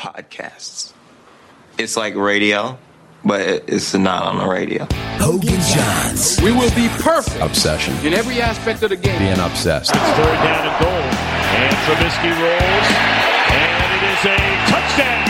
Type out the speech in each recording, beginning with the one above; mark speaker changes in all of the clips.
Speaker 1: Podcasts. It's like radio, but it's not on the radio.
Speaker 2: Hoge and Jahns.
Speaker 3: We will be perfect
Speaker 4: Obsession.
Speaker 3: in every aspect of the game.
Speaker 4: Being obsessed.
Speaker 5: It's third down and goal. And Trubisky rolls. And it is a touchdown.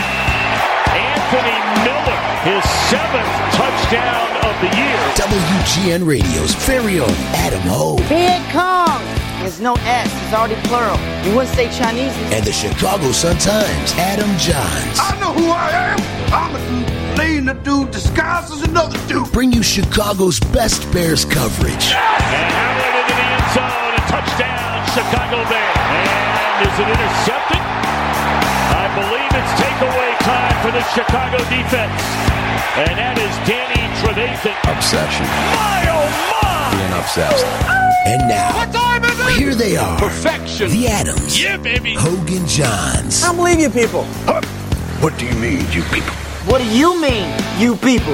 Speaker 5: Anthony Miller, his seventh touchdown of the year.
Speaker 2: WGN Radio's very own Adam Hoge.
Speaker 6: Viet Cong. There's no S. It's already plural. You wouldn't say Chinese.
Speaker 2: And the Chicago Sun-Times, Adam Jahns.
Speaker 7: I know who I am. I'm a dude playing a dude disguised as another dude.
Speaker 2: Bring you Chicago's best Bears coverage.
Speaker 5: And Howard into the end zone. A touchdown, Chicago Bears. And is it intercepted? I believe it's takeaway time for the Chicago defense. And that is Danny Trevathan.
Speaker 4: Obsession.
Speaker 5: My, oh, my!
Speaker 4: Being obsessed.
Speaker 2: And now, here they are.
Speaker 3: Perfection.
Speaker 2: The Adams.
Speaker 5: Yeah, baby.
Speaker 2: Hoge and Jahns.
Speaker 6: I don't believe you people.
Speaker 7: What do you mean, you people?
Speaker 6: What do you mean, you people?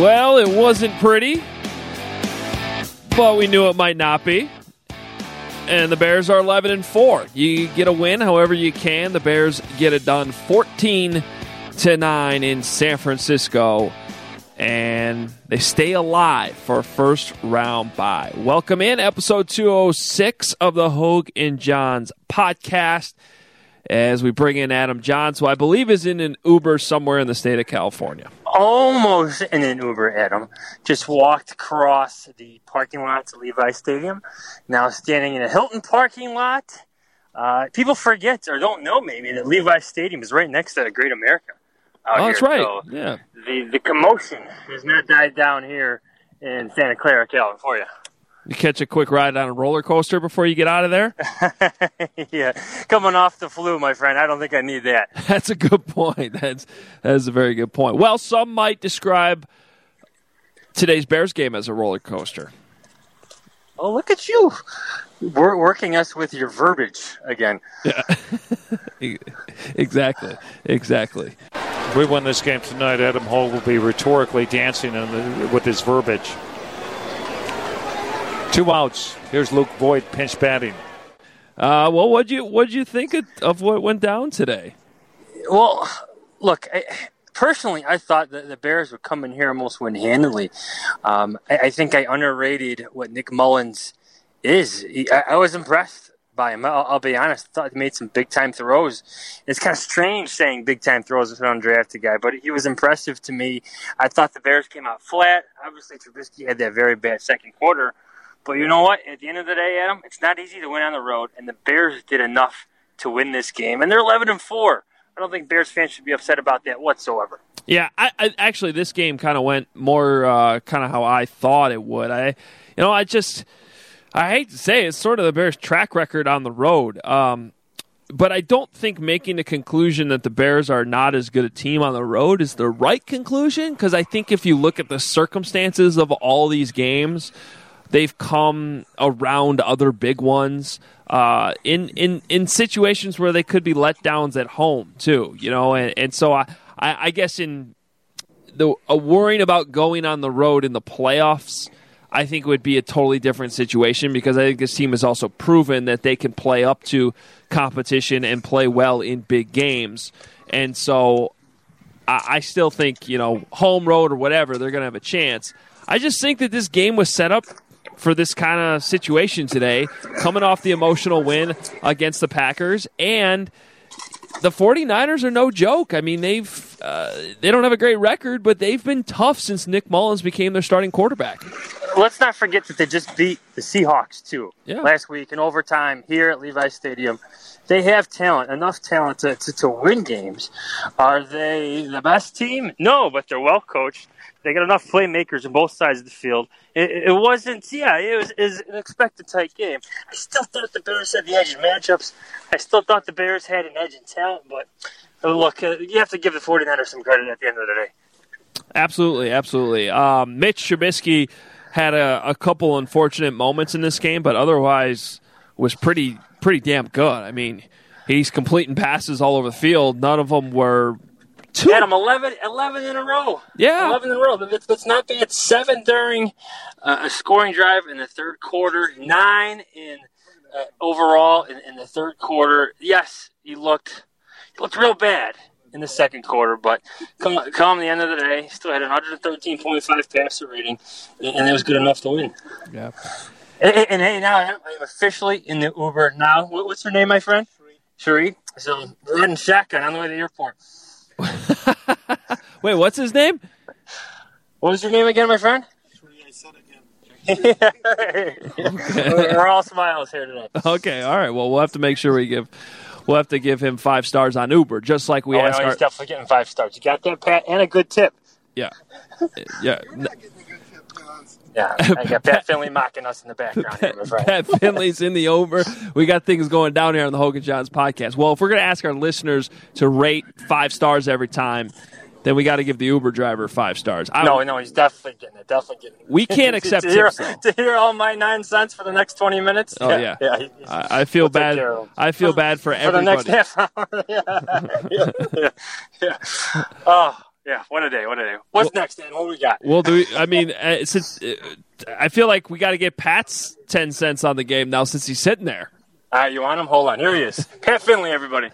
Speaker 8: Well, it wasn't pretty, but we knew it might not be. And the Bears are 11 and 4. You get a win however you can. The Bears get it done 14 to 9 in San Francisco and they stay alive for a first round bye. Welcome in episode 206 of the Hoge and Jahns podcast as we bring in Adam Jahns, who I believe is in an Uber somewhere in the state of California.
Speaker 9: almost in an Uber, Adam. Just walked across the parking lot to Levi Stadium. Now standing in a Hilton parking lot. Uh, people forget or don't know maybe that Levi Stadium is right next to the Great America.
Speaker 8: Oh, that's
Speaker 9: here.
Speaker 8: right.
Speaker 9: So
Speaker 8: Yeah.
Speaker 9: the the commotion has not died down here in Santa Clara, California.
Speaker 8: You catch a quick ride on a roller coaster before you get out of there?
Speaker 9: yeah, coming off the flu, my friend. I don't think I need that.
Speaker 8: That's a good point. That's that's a very good point. Well, some might describe today's Bears game as a roller coaster.
Speaker 9: Oh, look at you. We're working us with your verbiage again. Yeah.
Speaker 8: Exactly. Exactly.
Speaker 5: If we win this game tonight, Adam Hall will be rhetorically dancing in the, with his verbiage. Two outs. Here's Luke Boyd pinch batting.
Speaker 8: Uh, well, what'd you what'd you think of, of what went down today?
Speaker 9: Well, look, I, personally, I thought that the Bears would come in here almost win handily. Um, I, I think I underrated what Nick Mullens is. He, I, I was impressed by him. I'll, I'll be honest. I thought he made some big time throws. It's kind of strange saying big time throws with an undrafted guy, but he was impressive to me. I thought the Bears came out flat. Obviously, Trubisky had that very bad second quarter. But you know what? At the end of the day, Adam, it's not easy to win on the road, and the Bears did enough to win this game, and they're 11 and four. I don't think Bears fans should be upset about that whatsoever.
Speaker 8: Yeah, I, I actually this game kind of went more uh, kind of how I thought it would. I, you know, I just I hate to say it's sort of the Bears' track record on the road. Um, but I don't think making the conclusion that the Bears are not as good a team on the road is the right conclusion because I think if you look at the circumstances of all these games, they've come around other big ones uh, in in in situations where they could be letdowns at home too. You know, and, and so I, I I guess in the worrying about going on the road in the playoffs. I think it would be a totally different situation because I think this team has also proven that they can play up to competition and play well in big games. And so I, I still think, you know, home road or whatever, they're going to have a chance. I just think that this game was set up for this kind of situation today, coming off the emotional win against the Packers. And the 49ers are no joke. I mean, they've uh, they don't have a great record, but they've been tough since Nick Mullens became their starting quarterback.
Speaker 9: Let's not forget that they just beat the Seahawks too
Speaker 8: Yeah.
Speaker 9: last week in overtime here at Levi Stadium. they have talent, enough talent to, to, to win games. Are they the best team? No, but they're well coached. They got enough playmakers on both sides of the field. It, it wasn't, yeah, it was, it was an expected tight game. I still thought the Bears had the edge in matchups. I still thought the Bears had an edge in talent, but uh, look, uh, you have to give the 49ers some credit at the end of the day.
Speaker 8: Absolutely, absolutely. Um, Mitch Trubisky had a, a couple unfortunate moments in this game, but otherwise was pretty pretty damn good. I mean, he's completing passes all over the field. None of them were
Speaker 9: Two. Adam, 11, 11 in a row.
Speaker 8: Yeah.
Speaker 9: 11 in a row. That's, that's not bad. Seven during uh, a scoring drive in the third quarter, nine in uh, overall in, in, the third quarter. Yes, he looked he looked real bad in the second quarter, but come, come the end of the day, still had an 113.5 passer rating, and it was good enough to win.
Speaker 8: Yeah.
Speaker 9: And, and, and hey, now I'm officially in the Uber now. What's your name, my friend? Sheree. So we're in shotgun on the way to the airport.
Speaker 8: Wait, what's his name?
Speaker 9: What was your name again, my friend? okay. We're all smiles here today.
Speaker 8: Okay, all right. Well, we'll have to make sure we give we'll have to give him five stars on Uber, just like we
Speaker 9: oh,
Speaker 8: asked.
Speaker 9: No, he's
Speaker 8: our,
Speaker 9: definitely getting five stars. You got that, Pat, and a good tip.
Speaker 8: Yeah, yeah.
Speaker 9: Yeah, I got Pat Finley mocking us in the background.
Speaker 8: Pat,
Speaker 9: here, right?
Speaker 8: Pat Finley's in the over. We got things going down here on the Hoge and Jahns podcast. Well, if we're going to ask our listeners to rate five stars every time, then we got to give the Uber driver five stars.
Speaker 9: I, no, no, he's definitely getting it. Definitely getting it.
Speaker 8: We can't accept
Speaker 9: to, hear,
Speaker 8: tips,
Speaker 9: to hear all my nine cents for the next twenty minutes.
Speaker 8: Oh yeah,
Speaker 9: yeah.
Speaker 8: yeah I, I, feel
Speaker 9: we'll
Speaker 8: bad. I feel bad for, everyone.
Speaker 9: for
Speaker 8: everybody.
Speaker 9: the next half hour. yeah, yeah, yeah. Oh. Yeah, what a day! What a day! What's well, next, Dan? What we got?
Speaker 8: Well, do we, I mean, uh, since uh, I feel like we got to get Pat's ten cents on the game now, since he's sitting there.
Speaker 9: All right, you want him? Hold on. Here he is, Pat Finley. Everybody.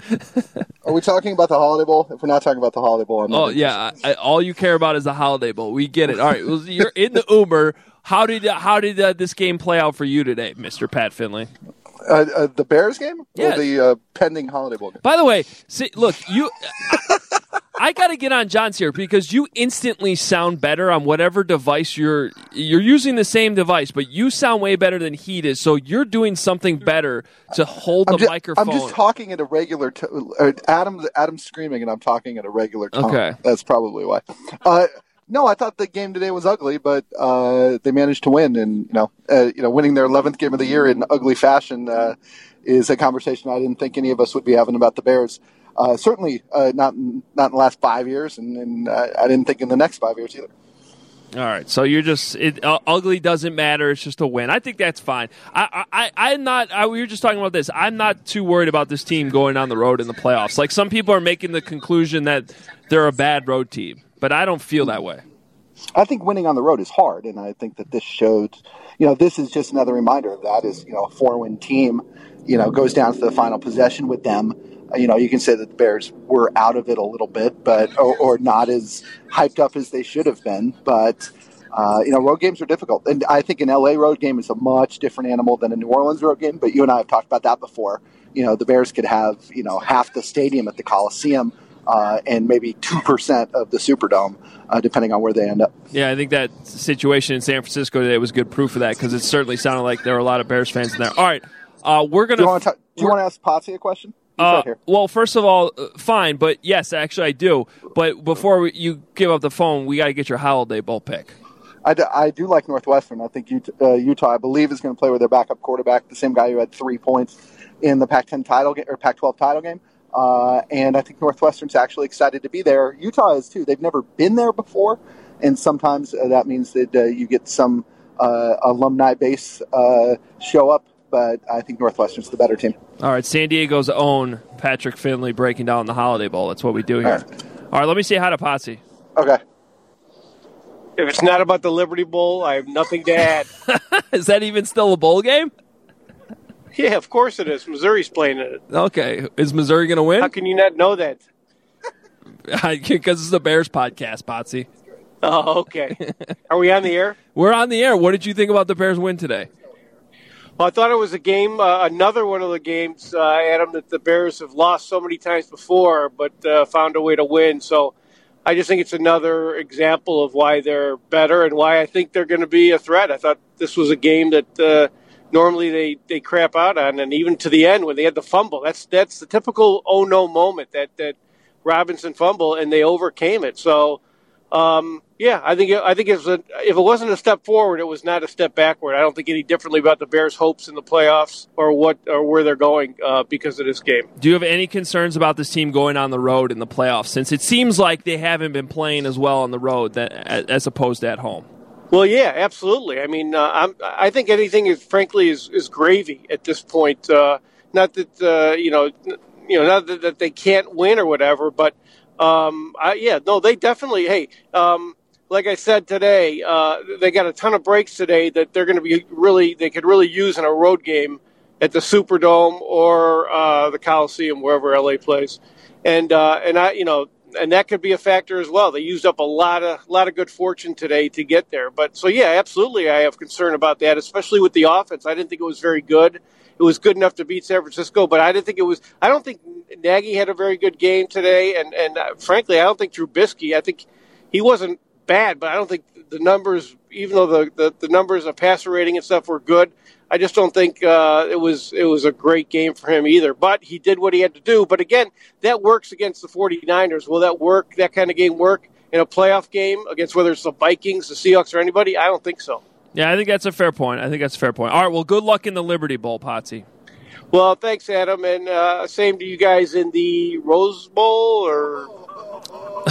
Speaker 4: Are we talking about the Holiday Bowl? If we're not talking about the Holiday Bowl, I'm
Speaker 8: oh yeah, I, all you care about is the Holiday Bowl. We get it. All right, well, you're in the Uber. How did how did uh, this game play out for you today, Mister Pat Finley?
Speaker 4: Uh, uh, the Bears game
Speaker 8: yeah.
Speaker 4: or the uh, pending Holiday Bowl game?
Speaker 8: By the way, see, look, you. I got to get on Jahns here because you instantly sound better on whatever device you're you're using the same device, but you sound way better than he does. So you're doing something better to hold
Speaker 4: I'm
Speaker 8: the
Speaker 4: just,
Speaker 8: microphone.
Speaker 4: I'm just talking at a regular. T- uh, Adam, Adam's screaming, and I'm talking at a regular tone.
Speaker 8: Okay,
Speaker 4: that's probably why. Uh, no, I thought the game today was ugly, but uh, they managed to win, and you know, uh, you know, winning their 11th game of the year in ugly fashion uh, is a conversation I didn't think any of us would be having about the Bears. Uh, certainly uh, not in, not in the last five years, and, and uh, I didn't think in the next five years either.
Speaker 8: All right, so you're just it, uh, ugly doesn't matter. It's just a win. I think that's fine. I, I, I'm not. I, we were just talking about this. I'm not too worried about this team going on the road in the playoffs. Like some people are making the conclusion that they're a bad road team, but I don't feel that way.
Speaker 4: I think winning on the road is hard, and I think that this showed. You know, this is just another reminder of that. Is you know, a four-win team, you know, goes down to the final possession with them you know, you can say that the Bears were out of it a little bit, but or, or not as hyped up as they should have been. But uh, you know, road games are difficult, and I think an LA road game is a much different animal than a New Orleans road game. But you and I have talked about that before. You know, the Bears could have you know half the stadium at the Coliseum. Uh, and maybe 2% of the Superdome, uh, depending on where they end up.
Speaker 8: Yeah, I think that situation in San Francisco today was good proof of that because it certainly sounded like there were a lot of Bears fans in there. All right, uh, we're going
Speaker 4: to. Do you want to ask Potsy a question?
Speaker 8: Uh, well, first of all, uh, fine, but yes, actually, I do. But before we, you give up the phone, we got to get your holiday bowl pick.
Speaker 4: I do, I do like Northwestern. I think Utah, uh, Utah, I believe, is going to play with their backup quarterback, the same guy who had three points in the Pac-10 title game or Pac-12 title game. Uh, and I think Northwestern's actually excited to be there. Utah is too. They've never been there before, and sometimes uh, that means that uh, you get some alumni base show up but I think Northwestern's the better team.
Speaker 8: All right, San Diego's own Patrick Finley breaking down the Holiday Bowl. That's what we do here. All right, All right let me say hi to Potsy.
Speaker 4: Okay.
Speaker 10: If it's not about the Liberty Bowl, I have nothing to add.
Speaker 8: is that even still a bowl game?
Speaker 10: Yeah, of course it is. Missouri's playing in it.
Speaker 8: Okay. Is Missouri going to win?
Speaker 10: How can you not know that?
Speaker 8: Because it's is a Bears podcast, Potsy.
Speaker 10: Oh, okay. Are we on the air?
Speaker 8: We're on the air. What did you think about the Bears win today?
Speaker 10: I thought it was a game, uh, another one of the games, uh, Adam, that the Bears have lost so many times before, but uh, found a way to win. So I just think it's another example of why they're better and why I think they're going to be a threat. I thought this was a game that uh, normally they, they crap out on, and even to the end when they had the fumble, that's that's the typical oh no moment that that Robinson fumble, and they overcame it. So, um, yeah, I think I think it was a, if it wasn't a step forward, it was not a step backward. I don't think any differently about the Bears' hopes in the playoffs or what or where they're going uh, because of this game.
Speaker 8: Do you have any concerns about this team going on the road in the playoffs? Since it seems like they haven't been playing as well on the road that, as opposed to at home.
Speaker 10: Well, yeah, absolutely. I mean, uh, I'm, I think anything is, frankly, is, is gravy at this point. Uh, not that uh, you know, you know, not that, that, they can't win or whatever, but um, I, yeah, no, they definitely. Hey, um, like I said today, uh, they got a ton of breaks today that they're going to be really, they could really use in a road game at the Superdome or uh, the Coliseum, wherever LA plays, and uh, and I, you know and that could be a factor as well. They used up a lot of lot of good fortune today to get there. But so yeah, absolutely, I have concern about that, especially with the offense. I didn't think it was very good. It was good enough to beat San Francisco, but I didn't think it was. I don't think Nagy had a very good game today, and and uh, frankly, I don't think Trubisky. I think he wasn't bad, but I don't think the numbers, even though the the, the numbers of passer rating and stuff were good, I just don't think uh, it was it was a great game for him either. But he did what he had to do. But again, that works against the 49ers. Will that work? That kind of game work in a playoff game against whether it's the Vikings, the Seahawks, or anybody? I don't think so.
Speaker 8: Yeah, I think that's a fair point. I think that's a fair point. All right, well, good luck in the Liberty Bowl, Potsy.
Speaker 10: Well, thanks, Adam, and uh, same to you guys in the Rose Bowl or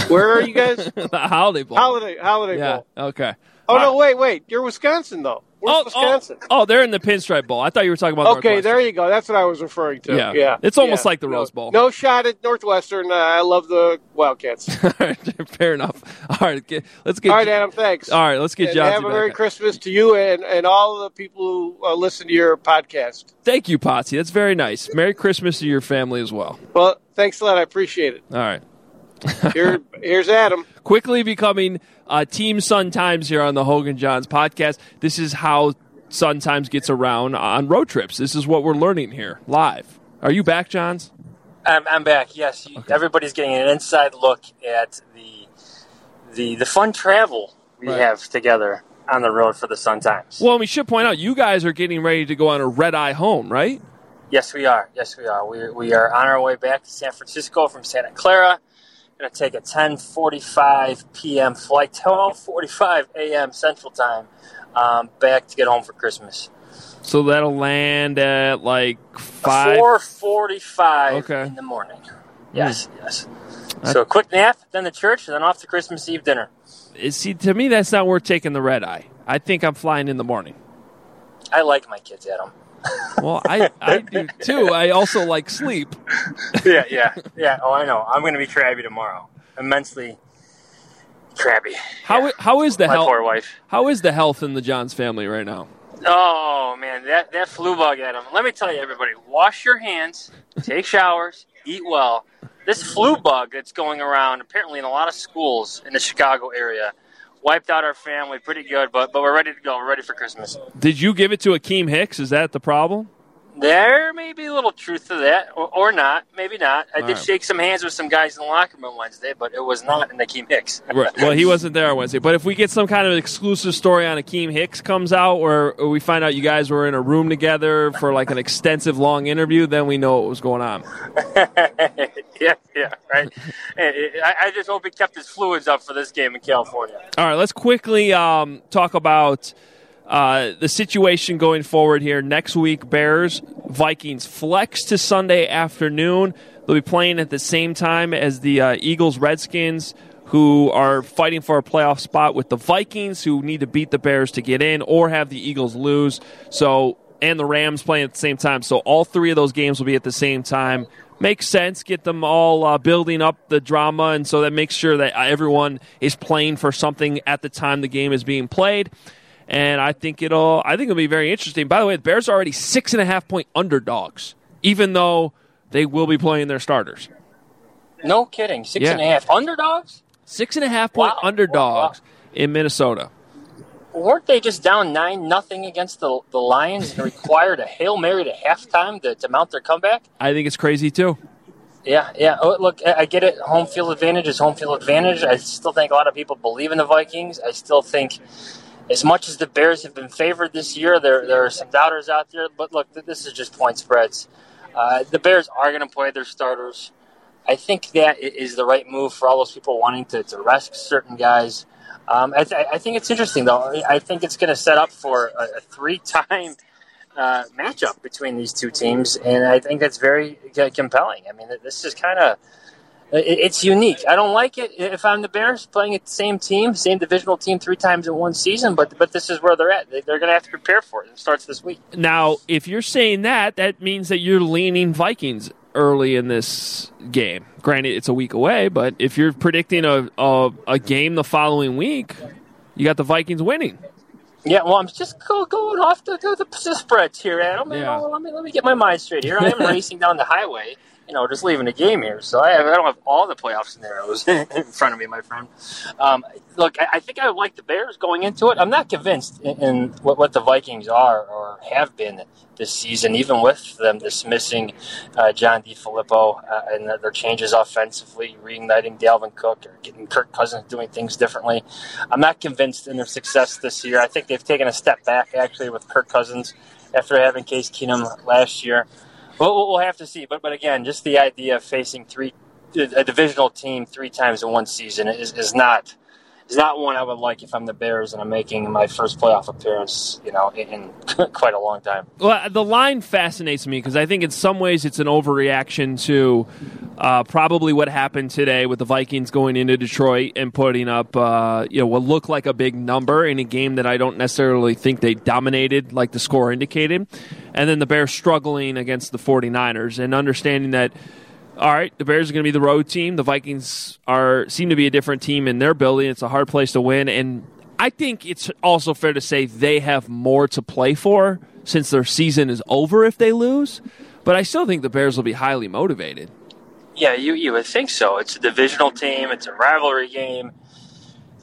Speaker 10: where are you guys?
Speaker 8: the Holiday Bowl.
Speaker 10: Holiday Holiday
Speaker 8: yeah.
Speaker 10: Bowl.
Speaker 8: Okay.
Speaker 10: Oh no, wait, wait. You're Wisconsin though. Where's
Speaker 8: oh,
Speaker 10: Wisconsin?
Speaker 8: Oh, oh, they're in the Pinstripe Bowl. I thought you were talking about.
Speaker 10: Okay, there you go. That's what I was referring to.
Speaker 8: Yeah,
Speaker 10: yeah.
Speaker 8: It's almost
Speaker 10: yeah.
Speaker 8: like the Rose Bowl.
Speaker 10: No, shot at Northwestern. Uh, I love the Wildcats.
Speaker 8: Fair enough. All right, get, let's get.
Speaker 10: All right, Adam. Thanks.
Speaker 8: All right, let's get
Speaker 10: and
Speaker 8: John.
Speaker 10: Have a Merry Christmas to you and, and all of the people who uh, listen to your podcast.
Speaker 8: Thank you, Potsy. That's very nice. Merry Christmas to your family as well.
Speaker 10: Well, thanks a lot. I appreciate it.
Speaker 8: All right.
Speaker 10: Here, here's Adam.
Speaker 8: Quickly becoming uh, Team Sun Times here on the Hoge and Jahns podcast. This is how Sun Times gets around on road trips. This is what we're learning here live. Are you back, Jahns?
Speaker 9: I'm, I'm back. Yes, okay. everybody's getting an inside look at the the the fun travel we right. have together on the road for the Sun Times.
Speaker 8: Well, we should point out you guys are getting ready to go on a red eye home, right?
Speaker 9: Yes, we are. Yes, we are. We we are on our way back to San Francisco from Santa Clara going to take a 10:45 p.m. flight, 12:45 a.m. Central Time, um, back to get home for Christmas.
Speaker 8: So that'll land at like five.
Speaker 9: Four forty-five
Speaker 8: okay.
Speaker 9: in the morning. Yes, mm. yes. So a quick nap, then the church, and then off to Christmas Eve dinner.
Speaker 8: See, to me, that's not worth taking the red eye. I think I'm flying in the morning.
Speaker 9: I like my kids, Adam.
Speaker 8: Well, I, I do too. I also like sleep.
Speaker 9: yeah, yeah, yeah. Oh, I know. I'm going to be crabby tomorrow. Immensely crabby.
Speaker 8: How
Speaker 9: yeah.
Speaker 8: how is the
Speaker 9: My
Speaker 8: health?
Speaker 9: poor wife.
Speaker 8: How is the health in the Jahns family right now?
Speaker 9: Oh man, that that flu bug, at Adam. Let me tell you, everybody, wash your hands, take showers, eat well. This flu bug that's going around apparently in a lot of schools in the Chicago area wiped out our family pretty good, but but we're ready to go. We're ready for Christmas.
Speaker 8: Did you give it to Akiem Hicks? Is that the problem?
Speaker 9: There may be a little truth to that, or, or not. Maybe not. I
Speaker 8: All
Speaker 9: did
Speaker 8: right.
Speaker 9: shake some hands with some guys in the locker room Wednesday, but it was not in Akiem Hicks.
Speaker 8: Right. Well, he wasn't there on Wednesday. But if we get some kind of exclusive story on Akiem Hicks comes out, or, or we find out you guys were in a room together for like an extensive long interview, then we know what was going on.
Speaker 9: yeah, right. I, I just hope he kept his fluids up for this game in California.
Speaker 8: All right, let's quickly um, talk about uh, the situation going forward here. Next week, Bears, Vikings flex to Sunday afternoon. They'll be playing at the same time as the uh, Eagles, Redskins, who are fighting for a playoff spot with the Vikings, who need to beat the Bears to get in, or have the Eagles lose. So, and the Rams playing at the same time. So, all three of those games will be at the same time makes sense. Get them all uh, building up the drama, and so that makes sure that everyone is playing for something at the time the game is being played. And I think it'll. I think it'll be very interesting. By the way, the Bears are already six and a half point underdogs, even though they will be playing their starters.
Speaker 9: No kidding. Six
Speaker 8: Yeah.
Speaker 9: and a half underdogs?
Speaker 8: Six and a half point
Speaker 9: Wow.
Speaker 8: underdogs in Minnesota.
Speaker 9: Weren't they just down nine nothing against the the Lions and required a hail mary to halftime to, to mount their comeback?
Speaker 8: I think it's crazy too.
Speaker 9: Yeah, yeah. Oh, look, I get it. Home field advantage is home field advantage. I still think a lot of people believe in the Vikings. I still think as much as the Bears have been favored this year, there there are some doubters out there. But look, this is just point spreads. Uh, the Bears are going to play their starters. I think that is the right move for all those people wanting to, to rest certain guys. Um, I, th- I, think it's interesting, though. I think it's going to set up for a, a three-time uh, matchup between these two teams, and I think that's very compelling. I mean, this is kind of it's unique. I don't like it if I'm the Bears playing the same team, same divisional team three times in one season, but but this is where they're at. They're going to have to prepare for it. It starts this week.
Speaker 8: Now, if you're saying that, that means that you're leaning Vikings early in this game. Granted, it's a week away, but if you're predicting a, a, a game the following week, you got the Vikings winning.
Speaker 9: Yeah, well, I'm just go, going off the, the, the spreads here, Adam. Yeah. let, me, let me get my mind straight here. I am racing down the highway you know, just leaving the game here. So I, I don't have all the playoff scenarios in front of me, my friend. Um, look, I, I, think I would like the Bears going into it. I'm not convinced in, in what, what, the Vikings are or have been this season, even with them dismissing uh, John DeFilippo uh, and their changes offensively, reigniting Dalvin Cook or getting Kirk Cousins doing things differently. I'm not convinced in their success this year. I think they've taken a step back, actually, with Kirk Cousins after having Case Keenum last year. Well, we'll have to see. But but again, just the idea of facing three a divisional team three times in one season is, is not is not one I would like if I'm the Bears and I'm making my first playoff appearance, you know, in, in quite a long time.
Speaker 8: Well, the line fascinates me because I think in some ways it's an overreaction to uh, probably what happened today with the Vikings going into Detroit and putting up, uh, you know, what looked like a big number in a game that I don't necessarily think they dominated like the score indicated. And then the Bears struggling against the 49ers and understanding that – all right, the Bears are going to be the road team. The Vikings are seem to be a different team in their building. It's a hard place to win, and I think it's also fair to say they have more to play for since their season is over if they lose. But I still think the Bears will be highly motivated.
Speaker 9: Yeah, you you would think so. It's a divisional team. It's a rivalry game.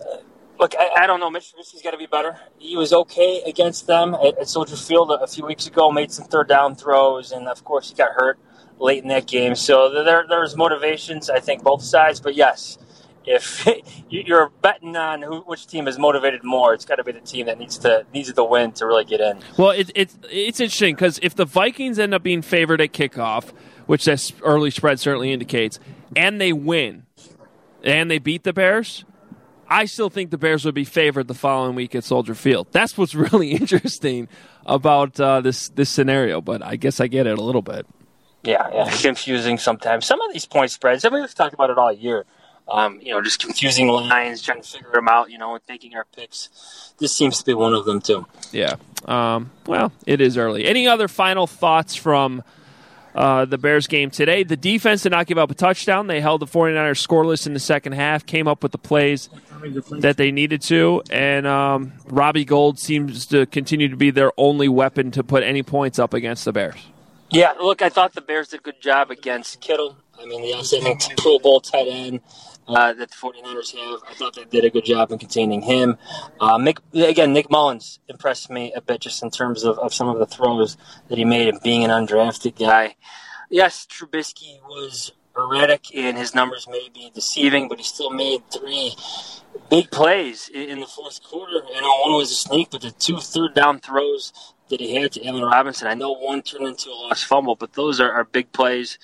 Speaker 9: Uh, look, I, I, don't know. Mitch Trubisky's got to be better. He was okay against them at, at Soldier Field a, a few weeks ago. Made some third down throws, and of course he got hurt late in that game. So there, there's motivations, I think, both sides. But yes, if you're betting on who, which team is motivated more, it's got to be the team that needs to needs to win to really get in.
Speaker 8: Well, it, it it's interesting because if the Vikings end up being favored at kickoff, which this early spread certainly indicates, and they win, and they beat the Bears. I still think the Bears would be favored the following week at Soldier Field. That's what's really interesting about uh, this this scenario. But I guess I get it a little bit.
Speaker 9: Yeah, yeah, confusing sometimes. Some of these point spreads, I mean, we've talked about it all year. Um, you know, just confusing lines, trying to figure them out, you know, and taking our picks. This seems to be one of them, too.
Speaker 8: Yeah. Um, well, it is early. Any other final thoughts from uh, the Bears game today? The defense did not give up a touchdown. They held the 49ers scoreless in the second half, came up with the plays that they needed to, and um, Robbie Gould seems to continue to be their only weapon to put any points up against the Bears.
Speaker 9: Yeah, look, I thought the Bears did a good job against Kittle. I mean, the outstanding Pro Bowl tight end uh, that the 49ers have. I thought they did a good job in containing him. Uh, again, Nick Mullens impressed me a bit just in terms of, of some of the throws that he made and being an undrafted guy. Yes, Trubisky was erratic and his numbers may be deceiving, but he still made three big plays in the fourth quarter. Know, one was a sneak, but the two third down throws that he had to Allen Robinson. I know one turned into a lost fumble, but those are, are big plays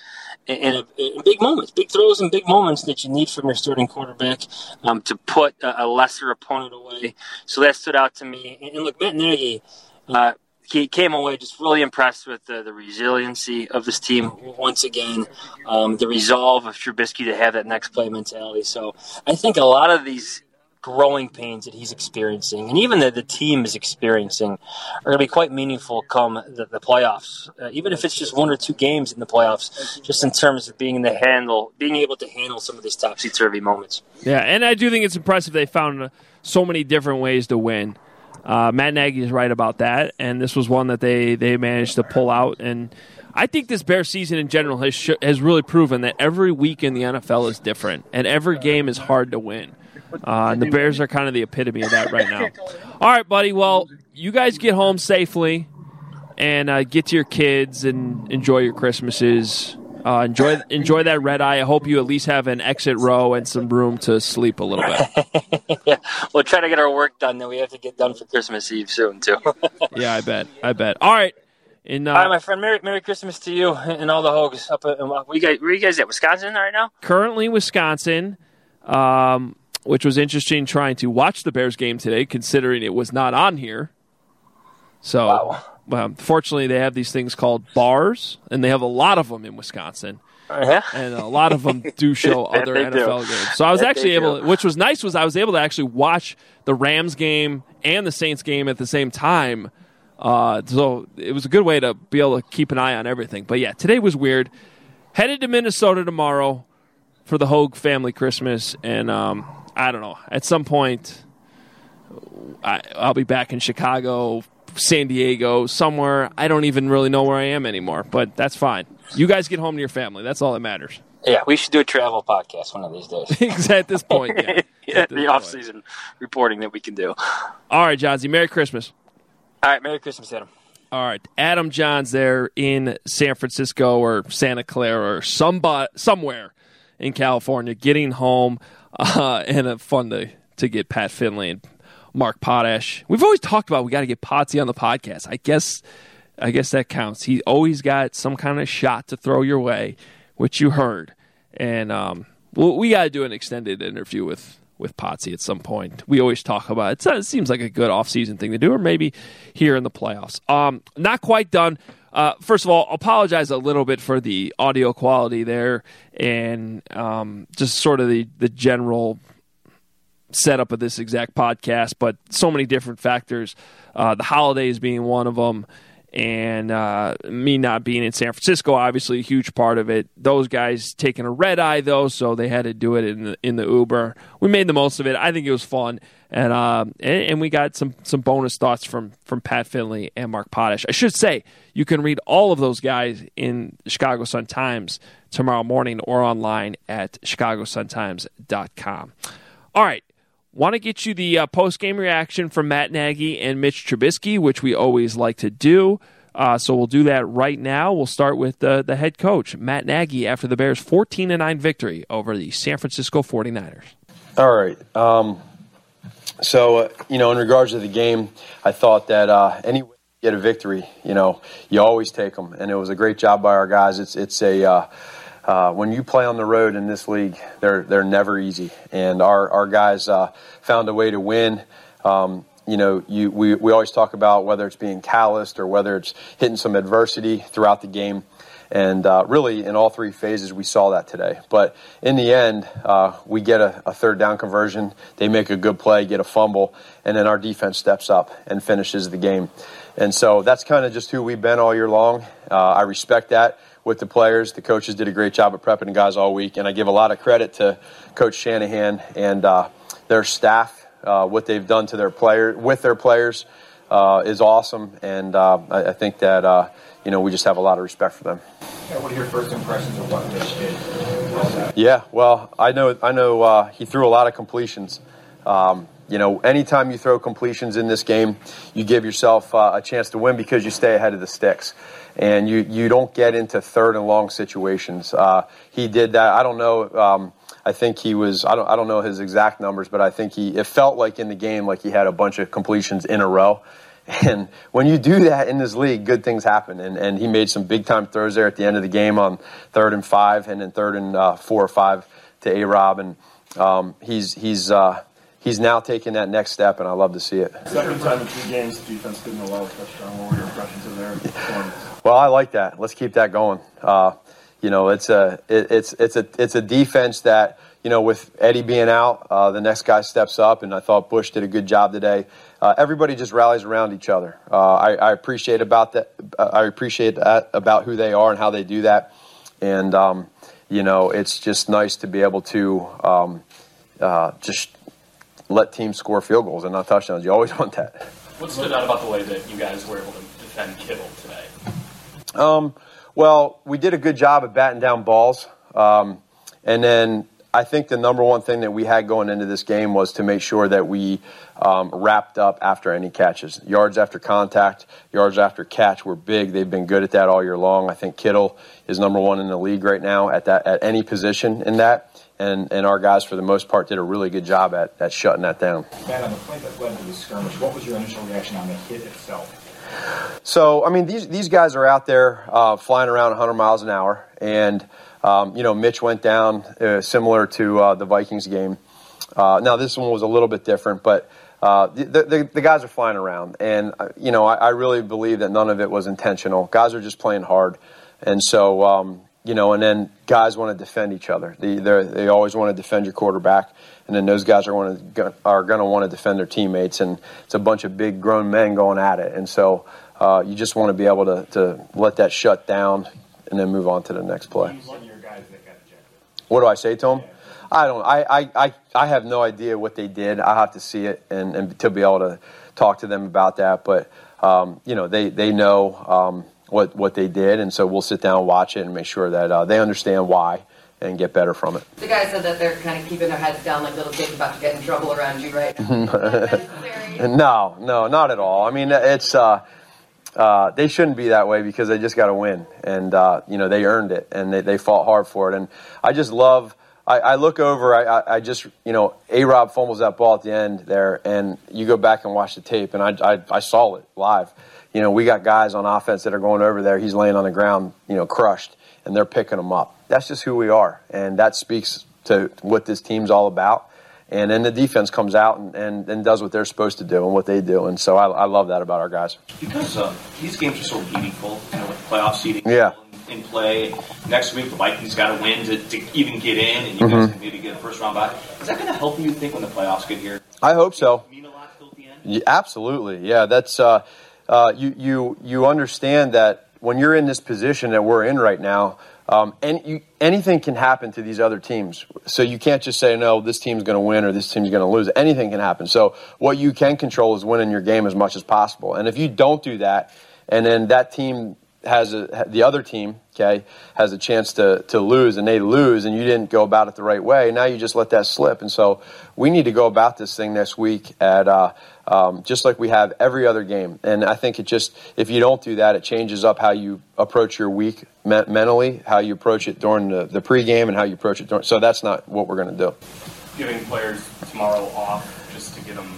Speaker 9: and, and, big moments, big throws and big moments that you need from your starting quarterback um, to put a, a, lesser opponent away. So that stood out to me. And, and look, Matt Nagy, uh, he came away just really impressed with the, the resiliency of this team once again, um, the resolve of Trubisky to have that next play mentality. So I think a lot of these growing pains that he's experiencing, and even that the team is experiencing, are going to be quite meaningful come the, the playoffs. Uh, even if it's just one or two games in the playoffs, just in terms of being in the handle, being able to handle some of these topsy turvy moments.
Speaker 8: Yeah, and I do think it's impressive they found so many different ways to win. Uh, Matt Nagy is right about that, and this was one that they they managed to pull out. And I think this Bear season in general has sh- has really proven that every week in the NFL is different, and every game is hard to win. Uh, and the Bears are kind of the epitome of that right now. All right, buddy. Well, you guys get home safely and uh, get to your kids and enjoy your Christmases. Uh, enjoy enjoy that red eye. I hope you at least have an exit row and some room to sleep a little bit.
Speaker 9: yeah, we'll try to get our work done that we have to get done for Christmas Eve soon too.
Speaker 8: yeah, I bet. I bet. All right. In, uh,
Speaker 9: all right, my friend. Merry, Merry Christmas to you and all the hogs up. At, where you guys, where you guys at? Wisconsin right now?
Speaker 8: Currently, Wisconsin. Um, which was interesting trying to watch the Bears game today, considering it was not on here. So,
Speaker 9: wow.
Speaker 8: well, fortunately, they have these things called bars, and they have a lot of them in Wisconsin.
Speaker 9: Uh-huh.
Speaker 8: And a lot of them do show other NFL
Speaker 9: do.
Speaker 8: games. So I was
Speaker 9: That
Speaker 8: actually able,
Speaker 9: do.
Speaker 8: which was nice, was I was able to actually watch the Rams game and the Saints game at the same time. Uh, so it was a good way to be able to keep an eye on everything. But yeah, today was weird. Headed to Minnesota tomorrow for the Hoge family Christmas, and um, I don't know. At some point, I, I'll be back in Chicago, San Diego, somewhere. I don't even really know where I am anymore, but that's fine. You guys get home to your family. That's all that matters.
Speaker 9: Yeah, we should do a travel podcast one of these days.
Speaker 8: at this point, yeah.
Speaker 9: yeah, the off-season reporting that we can do.
Speaker 8: All right, Jahnsy. Merry Christmas.
Speaker 9: All right, Merry Christmas, Adam.
Speaker 8: All right, Adam Jahns there in San Francisco or Santa Clara or somebody, somewhere in California, getting home, uh, and uh, fun to to get Pat Finley and Mark Potash. We've always talked about we got to get Potsy on the podcast. I guess I guess that counts. He always got some kind of shot to throw your way, which you heard, and um, well, we got to do an extended interview with with Potsy at some point. We always talk about it. So It seems like a good off-season thing to do, or maybe here in the playoffs. Um, not quite done. Uh, first of all, apologize a little bit for the audio quality there, and um, just sort of the the general setup of this exact podcast. But so many different factors. Uh, the holidays being one of them. And uh, me not being in San Francisco, obviously a huge part of it. Those guys taking a red eye though, so they had to do it in the in the Uber. We made the most of it. I think it was fun, and uh, and, and we got some some bonus thoughts from from Pat Finley and Mark Potash. I should say you can read all of those guys in Chicago Sun Times tomorrow morning or online at chicagosuntimes.com. All right. Want to get you the uh, post game reaction from Matt Nagy and Mitch Trubisky, which we always like to do. Uh, so we'll do that right now. We'll start with the, the head coach, Matt Nagy, after the Bears' 14 9 victory over the San Francisco 49ers.
Speaker 11: All right. Um, so, uh, you know, in regards to the game, I thought that uh, any way get a victory, you know, you always take them. And it was a great job by our guys. It's, it's a. Uh, when you play on the road in this league, they're they're never easy, and our our guys uh, found a way to win. Um, you know, you we, we always talk about whether it's being calloused or whether it's hitting some adversity throughout the game, and uh, really in all three phases we saw that today. But in the end, uh, we get a, a third down conversion. They make a good play, get a fumble, and then our defense steps up and finishes the game. And so that's kind of just who we've been all year long. Uh, I respect that with the players. The coaches did a great job of prepping the guys all week, and I give a lot of credit to Coach Shanahan and uh, their staff. Uh, what they've done to their player with their players uh, is awesome, and uh, I, I think that uh, you know we just have a lot of respect for them.
Speaker 12: Yeah, what are your first impressions of what Mitch did?
Speaker 11: Yeah, well, I know I know uh, he threw a lot of completions. Um, you know, anytime you throw completions in this game, you give yourself uh, a chance to win because you stay ahead of the sticks and you, you don't get into third and long situations. Uh, he did that. I don't know. Um, I think he was. I don't. I don't know his exact numbers, but I think he. It felt like in the game like he had a bunch of completions in a row. And when you do that in this league, good things happen. And, and he made some big time throws there at the end of the game on third and five, and then third and uh, four or five to A Rob. And um, he's he's uh, he's now taking that next step, and I love to see it.
Speaker 12: Second time in two games, defense didn't allow a touchdown. What were your impressions of their performance?
Speaker 11: Well, I like that. Let's keep that going. Uh, you know, it's a it, it's it's a it's a defense that you know with Eddie being out, uh, the next guy steps up, and I thought Bush did a good job today. Uh, everybody just rallies around each other. Uh, I, I appreciate about that. uh, I appreciate that about who they are and how they do that. And um, you know, it's just nice to be able to um, uh, just let teams score field goals and not touchdowns. You always want that.
Speaker 13: What stood out about the way that you guys were able to defend Kittle?
Speaker 11: Um, well, we did a good job of batting down balls, um, and then I think the number one thing that we had going into this game was to make sure that we um, wrapped up after any catches. Yards after contact, yards after catch were big. They've been good at that all year long. I think Kittle is number one in the league right now at that at any position in that. And, and our guys, for the most part, did a really good job at, at shutting that down.
Speaker 12: Matt, on the play that led to the skirmish, what was your initial reaction on the hit itself?
Speaker 11: So, I mean, these, these guys are out there uh, flying around 100 miles an hour. And, um, you know, Mitch went down uh, similar to uh, the Vikings game. Uh, now, this one was a little bit different, but uh, the, the, the, guys are flying around. And, uh, you know, I, I, really believe that none of it was intentional. Guys are just playing hard. And so, um, you know, and then guys want to defend each other. They, they always want to defend your quarterback, and then those guys are going to are going to want to defend their teammates, and it's a bunch of big grown men going at it, and so uh, you just want to be able to, to let that shut down, and then move on to the next play. What do I say to them? I don't. I, I, I, I have no idea what they did. I have to see it and, and to be able to talk to them about that. But um, you know, they they know. Um, what what they did, and so we'll sit down and watch it and make sure that uh, they understand why and get better from it.
Speaker 14: The guys said that they're kind of keeping their heads down, like little kids about to get in trouble around you, right?
Speaker 11: no, no, not at all. I mean, it's. Uh, uh, they shouldn't be that way because they just got to win, and uh, you know they earned it, and they, they fought hard for it. And I just love. I, I look over. I, I, I, just you know A Rob fumbles that ball at the end there, and you go back and watch the tape, and I, I, I saw it live you know, we got guys on offense that are going over there. He's laying on the ground, you know, crushed, and they're picking him up. That's just who we are, and that speaks to what this team's all about. And then the defense comes out and, and, and does what they're supposed to do and what they do. And so I, I love that about our guys.
Speaker 13: Because uh, these games are so meaningful, you know, with playoff seeding
Speaker 11: yeah.
Speaker 13: in play. Next week, the Vikings got to win to, to even get in, and you mm-hmm. guys can maybe get a first round bye. Is that going to help you think when the playoffs get here?
Speaker 11: I hope so. Mean a lot till the end? Yeah, absolutely. Yeah, that's. Uh, uh, you, you, you understand that when you're in this position that we're in right now, um, and you, anything can happen to these other teams. So you can't just say, no, this team's going to win or this team's going to lose. Anything can happen. So what you can control is winning your game as much as possible. And if you don't do that, and then that team has a, the other team, okay, has a chance to, to lose and they lose and you didn't go about it the right way, now you just let that slip. And so we need to go about this thing next week at, uh, um, just like we have every other game. And I think it just, if you don't do that, it changes up how you approach your week me- mentally, how you approach it during the, the pregame, and how you approach it during. So that's not what we're going to do.
Speaker 13: Giving players tomorrow off just to get them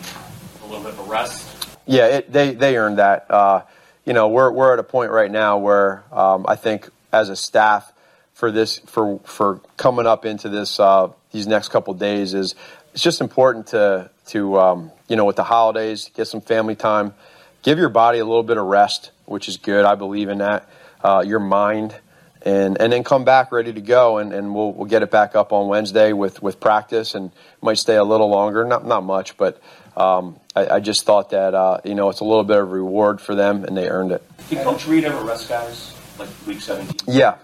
Speaker 13: a little bit of a rest.
Speaker 11: Yeah, it, they they earned that. Uh, you know, we're we're at a point right now where um, I think as a staff for this for for coming up into this uh, these next couple days is it's just important to to um, you know with the holidays get some family time, give your body a little bit of rest, which is good. I believe in that. Uh, your mind. And, and then come back ready to go, and, and we'll, we'll get it back up on Wednesday with, with practice, and might stay a little longer, not not much, but um, I, I, just thought that uh, you know it's a little bit of a reward for them, and they earned it.
Speaker 13: Did Coach Reid ever rest guys like week 17?
Speaker 11: Yeah.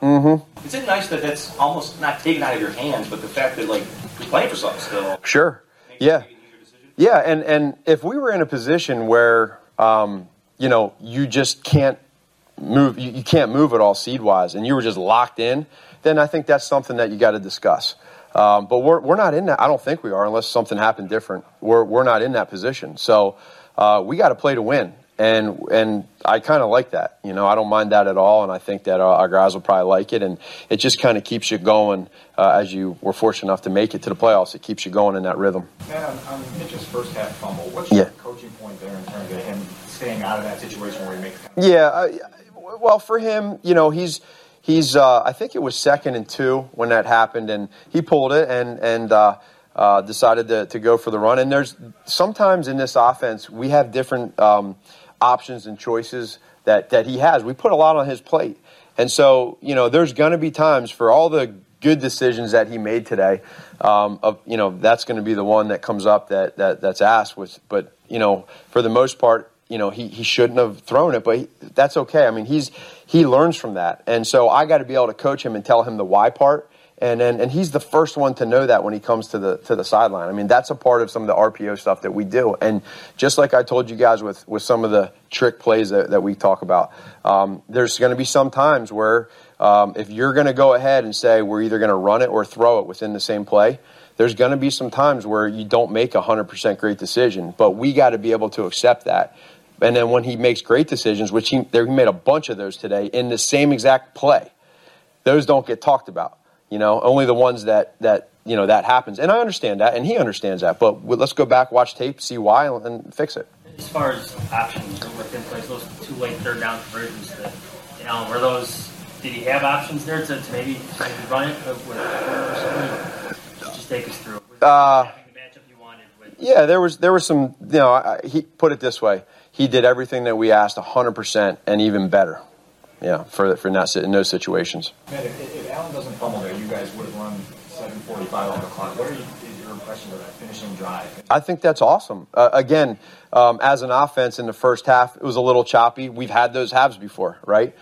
Speaker 11: Mm-hmm.
Speaker 13: Is it nice that that's almost not taken out of your hands, but the fact that like you're playing for something still?
Speaker 11: Sure. Yeah. Yeah, and and if we were in a position where um, you know you just can't move, you, you can't move at all seed wise, and you were just locked in, then I think that's something that you got to discuss. Um, but we're, we're not in that. I don't think we are, unless something happened different. We're, we're not in that position. So uh, we got to play to win. And, and I kind of like that. You know, I don't mind that at all. And I think that our, our guys will probably like it. And it just kind of keeps you going uh, as you were fortunate enough to make it to the playoffs. It keeps you going in that rhythm.
Speaker 12: Man, on, on Mitch's first half fumble, what's yeah. your coaching point there in terms of him staying out of that situation where he makes?
Speaker 11: Yeah. Uh, well, for him, you know, he's he's uh, I think it was second and two when that happened, and he pulled it and and uh, uh, decided to, to go for the run. And there's sometimes in this offense we have different um, options and choices that that he has. We put a lot on his plate, and so you know there's going to be times for all the good decisions that he made today. Um, of you know that's going to be the one that comes up that, that that's asked with, but you know for the most part you know, he, he shouldn't have thrown it, but he, that's okay. I mean, he's he learns from that, and so I got to be able to coach him and tell him the why part, And, and and he's the first one to know that when he comes to the to the sideline. I mean, that's a part of some of the RPO stuff that we do. And just like I told you guys with with some of the trick plays that, that we talk about, um, there's going to be some times where um, if you're going to go ahead and say we're either going to run it or throw it within the same play, there's going to be some times where you don't make a 100% great decision. But we got to be able to accept that. And then when he makes great decisions, which he, he made a bunch of those today in the same exact play, those don't get talked about. You know, only the ones that that you know that happens, and I understand that, and he understands that. But let's go back, watch tape, see why, and fix it.
Speaker 15: As far as options within plays, those two late third down conversions, that you know, were those? Did he have options there to, to maybe, to maybe run it with or Just take us through.
Speaker 11: Uh, yeah, there was there was some. You know, I, he put it this way: he did everything that we asked 100 percent and even better yeah, for for not in those situations.
Speaker 12: Man, if, if Allen doesn't fumble there, you guys would have run 7:45 on the clock. What are you, your impression of that finishing drive?
Speaker 11: I think that's awesome. Uh, again, um, as an offense in the first half, it was a little choppy. We've had those halves before, right?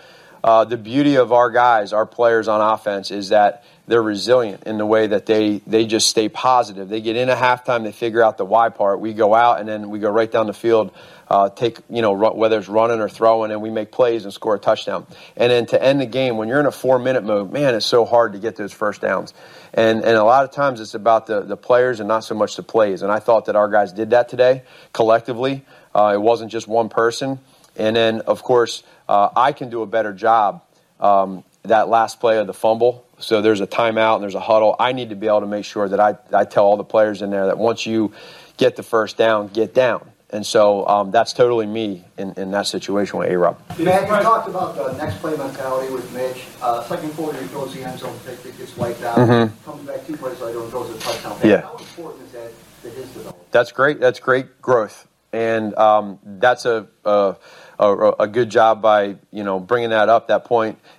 Speaker 11: Uh, the beauty of our guys, our players on offense, is that they're resilient in the way that they they just stay positive. They get in a halftime, they figure out the why part. We go out and then we go right down the field uh, take, you know, whether it's running or throwing, and we make plays and score a touchdown. And then to end the game, when you're in a four minute mode, man, it's so hard to get those first downs. And, and a lot of times it's about the, the players and not so much the plays. And I thought that our guys did that today collectively. Uh, it wasn't just one person. And then, of course, uh, I can do a better job um, that last play of the fumble. So there's a timeout and there's a huddle. I need to be able to make sure that I, I tell all the players in there that once you get the first down, get down. And so um, that's totally me in, in that situation with A-Rob.
Speaker 16: Matt, you talked about the next play mentality with Mitch. Uh, second quarter, he throws the end zone pick that gets wiped out. Mm-hmm. Comes back two plays later and throws a touchdown.
Speaker 11: Yeah.
Speaker 16: How important is that to his development?
Speaker 11: That's great. That's great growth. And um, that's a, a a, a, good job by you know bringing that up that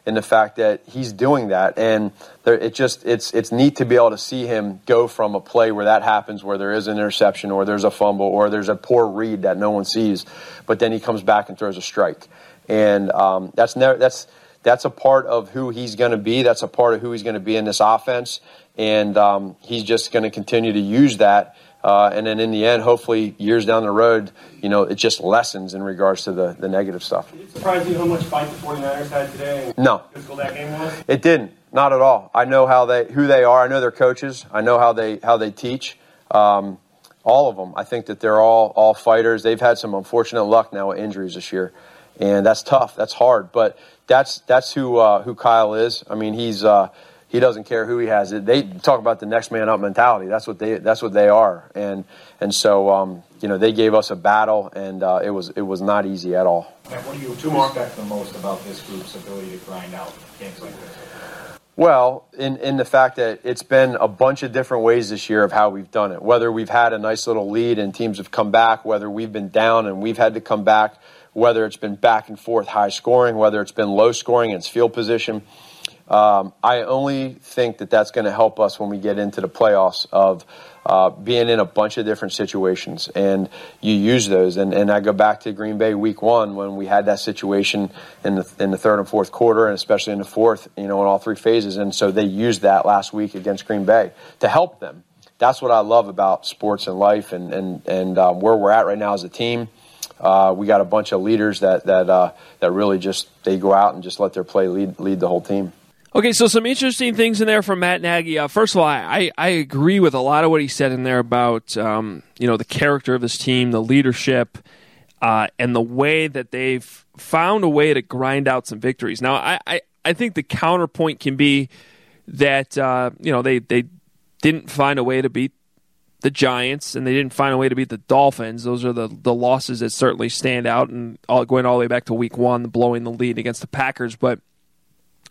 Speaker 11: and the fact that he's doing that. And there, it just it's it's neat to be able to see him go from a play where that happens where there is an interception or there's a fumble or there's a poor read that no one sees but then he comes back and throws a strike. And um, that's never that's that's a part of who he's going to be. That's a part of who he's going to be in this offense. And um, he's just going to continue to use that uh, and then in the end, hopefully, years down the road, you know, it just lessens in regards to the, the negative stuff.
Speaker 12: Did it surprise you how much fight the 49ers had today?
Speaker 11: No.
Speaker 12: That game was?
Speaker 11: It didn't. Not at all. I know how they, who they are. I know their coaches. I know how they, how they teach. Um, all of them. I think that they're all, all fighters. They've had some unfortunate luck now with injuries this year. And that's tough. That's hard. But that's, that's who, uh, who Kyle is. I mean, he's, uh, he doesn't care who he has. They talk about the next man up mentality. That's what they that's what they are. And and so um, you know they gave us a battle, and uh, it was it was not easy at all.
Speaker 12: what do you respect the most about this group's ability to grind out games like this?
Speaker 11: Well, in, in the fact that it's been a bunch of different ways this year of how we've done it. Whether we've had a nice little lead and teams have come back, whether we've been down and we've had to come back, whether it's been back and forth high scoring, whether it's been low scoring and it's field position um, I only think that that's going to help us when we get into the playoffs of uh, being in a bunch of different situations, and you use those. And, and I go back to Green Bay Week One when we had that situation in the in the third and fourth quarter, and especially in the fourth, you know, in all three phases. And so they used that last week against Green Bay to help them. That's what I love about sports and life, and and and um, where we're at right now as a team. Uh, we got a bunch of leaders that that uh, that really just they go out and just let their play lead lead the whole team.
Speaker 8: Okay, so some interesting things in there from Matt Nagy. Uh, first of all, I, I agree with a lot of what he said in there about um, you know the character of this team, the leadership, uh, and the way that they've found a way to grind out some victories. Now, I, I, I think the counterpoint can be that uh, you know they they didn't find a way to beat the Giants and they didn't find a way to beat the Dolphins. Those are the the losses that certainly stand out, and all, going all the way back to Week One, blowing the lead against the Packers, but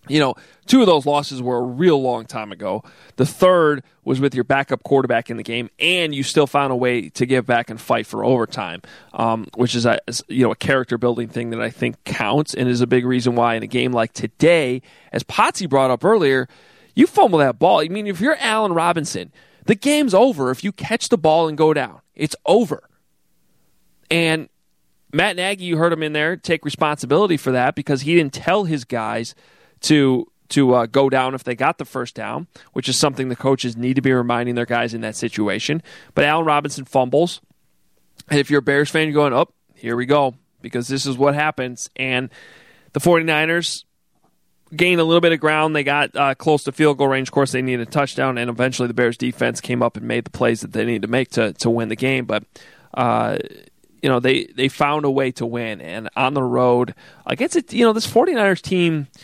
Speaker 8: you know, two of those losses were a real long time ago. The third was with your backup quarterback in the game, and you still found a way to give back and fight for overtime, um, which is a you know a character building thing that I think counts and is a big reason why in a game like today, as Potsy brought up earlier, you fumble that ball. I mean, if you're Allen Robinson, the game's over if you catch the ball and go down. It's over. And Matt Nagy, you heard him in there take responsibility for that because he didn't tell his guys to to uh, go down if they got the first down, which is something the coaches need to be reminding their guys in that situation. But Allen Robinson fumbles. And if you're a Bears fan, you're going, oh, here we go, because this is what happens. And the 49ers gained a little bit of ground. They got uh, close to field goal range. Of course, they needed a touchdown, and eventually the Bears defense came up and made the plays that they needed to make to, to win the game. But, uh, you know, they, they found a way to win. And on the road, against it, you know, this 49ers team –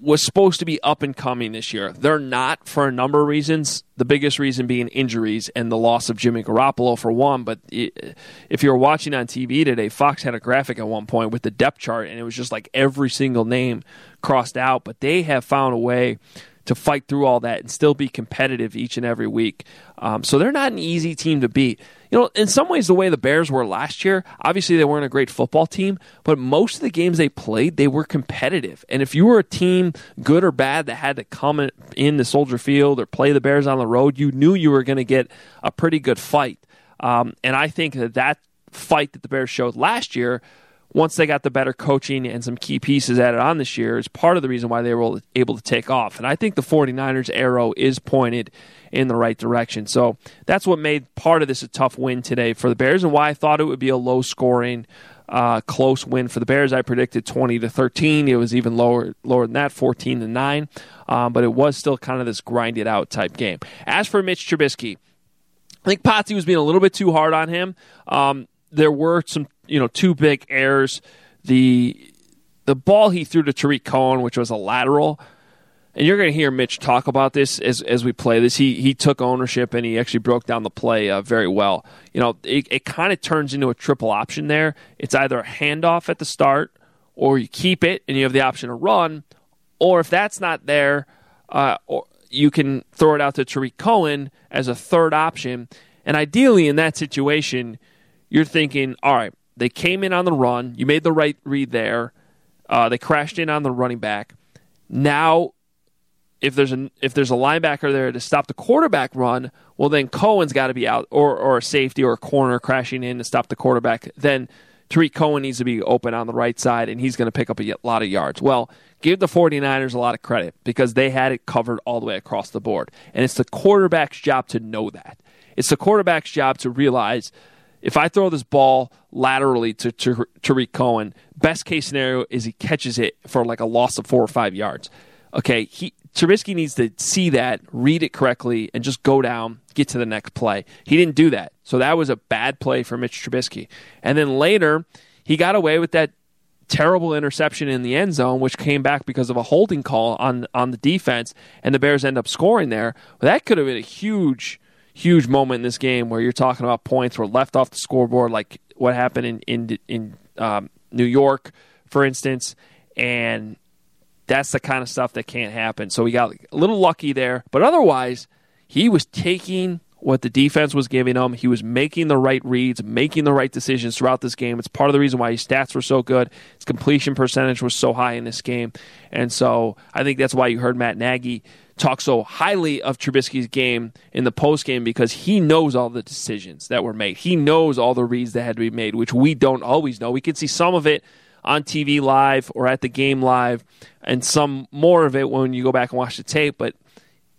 Speaker 8: was supposed to be up and coming this year. They're not for a number of reasons. The biggest reason being injuries and the loss of Jimmy Garoppolo for one. But if you're watching on TV today, Fox had a graphic at one point with the depth chart, and it was just like every single name crossed out. But they have found a way to fight through all that and still be competitive each and every week. Um, so they're not an easy team to beat. You know, in some ways, the way the Bears were last year, obviously they weren't a great football team, but most of the games they played, they were competitive. And if you were a team, good or bad, that had to come in the Soldier Field or play the Bears on the road, you knew you were going to get a pretty good fight. Um, and I think that that fight that the Bears showed last year once they got the better coaching and some key pieces added on this year is part of the reason why they were able to take off. And I think the 49ers arrow is pointed in the right direction. So that's what made part of this a tough win today for the Bears and why I thought it would be a low scoring uh, close win for the Bears. I predicted 20 to 13. It was even lower lower than that, 14 to 9. Um, but it was still kind of this grind it out type game. As for Mitch Trubisky, I think Potsy was being a little bit too hard on him. Um, there were some you know two big errors. The the ball he threw to Tarik Cohen, which was a lateral, and you're going to hear Mitch talk about this as as we play this. He he took ownership and he actually broke down the play uh, very well. You know, it, it kind of turns into a triple option there. It's either a handoff at the start, or you keep it and you have the option to run, or if that's not there, uh, or you can throw it out to Tarik Cohen as a third option. And ideally, in that situation, you're thinking, all right, they came in on the run. You made the right read there. Uh, they crashed in on the running back. Now, if there's a if there's a linebacker there to stop the quarterback run, well then Cohen's got to be out, or or a safety or a corner crashing in to stop the quarterback. Then Tarik Cohen needs to be open on the right side, and he's going to pick up a lot of yards. Well, give the 49ers a lot of credit because they had it covered all the way across the board. And it's the quarterback's job to know that. It's the quarterback's job to realize if I throw this ball laterally to, to Tarik Cohen, best case scenario is he catches it for like a loss of four or five yards. Okay, he Trubisky needs to see that, read it correctly, and just go down, get to the next play. He didn't do that, so that was a bad play for Mitch Trubisky. And then later, he got away with that terrible interception in the end zone, which came back because of a holding call on on the defense, and the Bears end up scoring there. Well, that could have been a huge huge moment in this game where you're talking about points were left off the scoreboard, like what happened in in in um, New York, for instance, and that's the kind of stuff that can't happen. So we got a little lucky there, but otherwise, he was taking what the defense was giving him. He was making the right reads, making the right decisions throughout this game. It's part of the reason why his stats were so good. His completion percentage was so high in this game. And so I think that's why you heard Matt Nagy talk so highly of Trubisky's game in the post game because he knows all the decisions that were made. He knows all the reads that had to be made, which we don't always know. We can see some of it on TV live or at the game live, and some more of it when you go back and watch the tape. But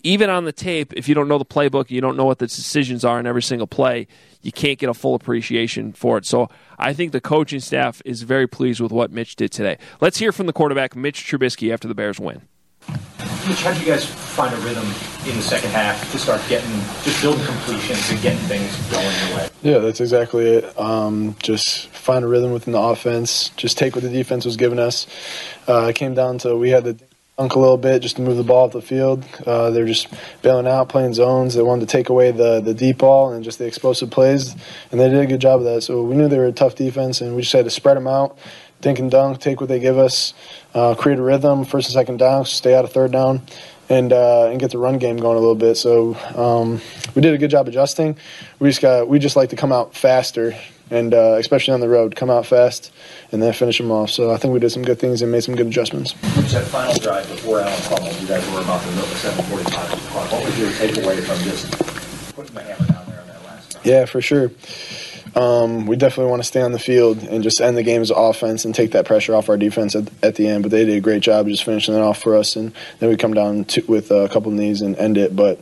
Speaker 8: even on the tape, if you don't know the playbook, you don't know what the decisions are in every single play, you can't get a full appreciation for it. So I think the coaching staff is very pleased with what Mitch did today. Let's hear from the quarterback, Mitch Trubisky, after the Bears win.
Speaker 12: Mitch, how did you guys find a rhythm in the second half to start getting, just building completions and getting things going your way?
Speaker 17: Yeah, that's exactly it. Um, just find a rhythm within the offense. Just take what the defense was giving us. Uh, it came down to we had to dunk a little bit just to move the ball off the field. Uh, they're just bailing out, playing zones. They wanted to take away the the deep ball and just the explosive plays, and they did a good job of that. So we knew they were a tough defense, and we just had to spread them out, dink and dunk, take what they give us uh, create a rhythm, first and second down, stay out of third down, and uh, and get the run game going a little bit. So um, we did a good job adjusting. We just got we just like to come out faster, and uh, especially on the road, come out fast and then finish them off. So I think we did some good things and made some good adjustments.
Speaker 12: That final drive before Allen fumbled, you guys were about to the 7:45. What was your takeaway from just putting the hammer down there on that last? Drive?
Speaker 17: Yeah, for sure. Um, we definitely want to stay on the field and just end the game as offense and take that pressure off our defense at, at the end. But they did a great job just finishing it off for us, and then we come down to, with a couple knees and end it. But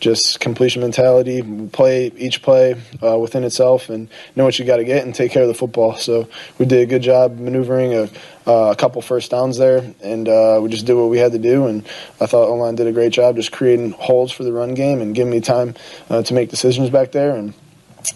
Speaker 17: just completion mentality, play each play uh, within itself, and know what you got to get and take care of the football. So we did a good job maneuvering a, uh, a couple first downs there, and uh, we just did what we had to do. And I thought O-line did a great job just creating holes for the run game and giving me time uh, to make decisions back there. And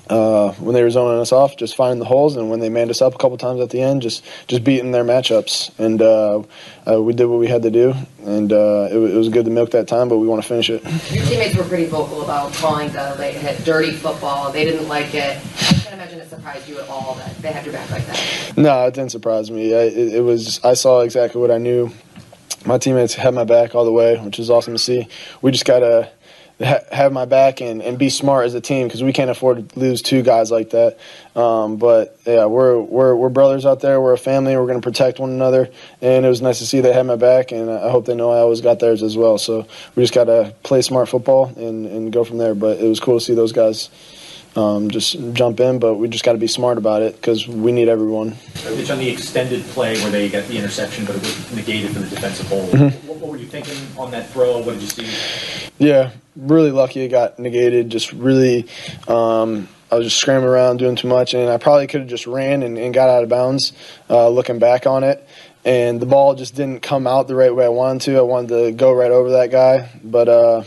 Speaker 17: uh, when they were zoning us off, just finding the holes, and when they manned us up a couple times at the end, just just beating their matchups. And uh, uh, we did what we had to do, and uh, it, it, was good to milk that time, but we want to finish it.
Speaker 14: Your teammates were pretty vocal about calling the they had dirty football. They didn't like it. I can't imagine it surprised you at all that they had your back like that.
Speaker 17: No, it didn't surprise me. I, it, it was I saw exactly what I knew. My teammates had my back all the way, which was awesome to see. We just gotta have my back and, and be smart as a team because we can't afford to lose two guys like that. Um, but yeah, we're we're we're brothers out there. We're a family. We're going to protect one another, and it was nice to see they had my back, and I hope they know I always got theirs as well. So we just got to play smart football and and go from there. But it was cool to see those guys. Um, just jump in, but we just got to be smart about it because we need everyone.
Speaker 12: It's on the extended play where they got the interception, but it was negated for the defensive hold.
Speaker 17: Mm-hmm.
Speaker 12: What, what, were you thinking on that throw? What did you see?
Speaker 17: Yeah, really lucky it got negated. Just really, um, I was just scrambling around doing too much, and I probably could have just ran and, and, got out of bounds. Uh, looking back on it, and the ball just didn't come out the right way I wanted to. I wanted to go right over that guy, but. Uh,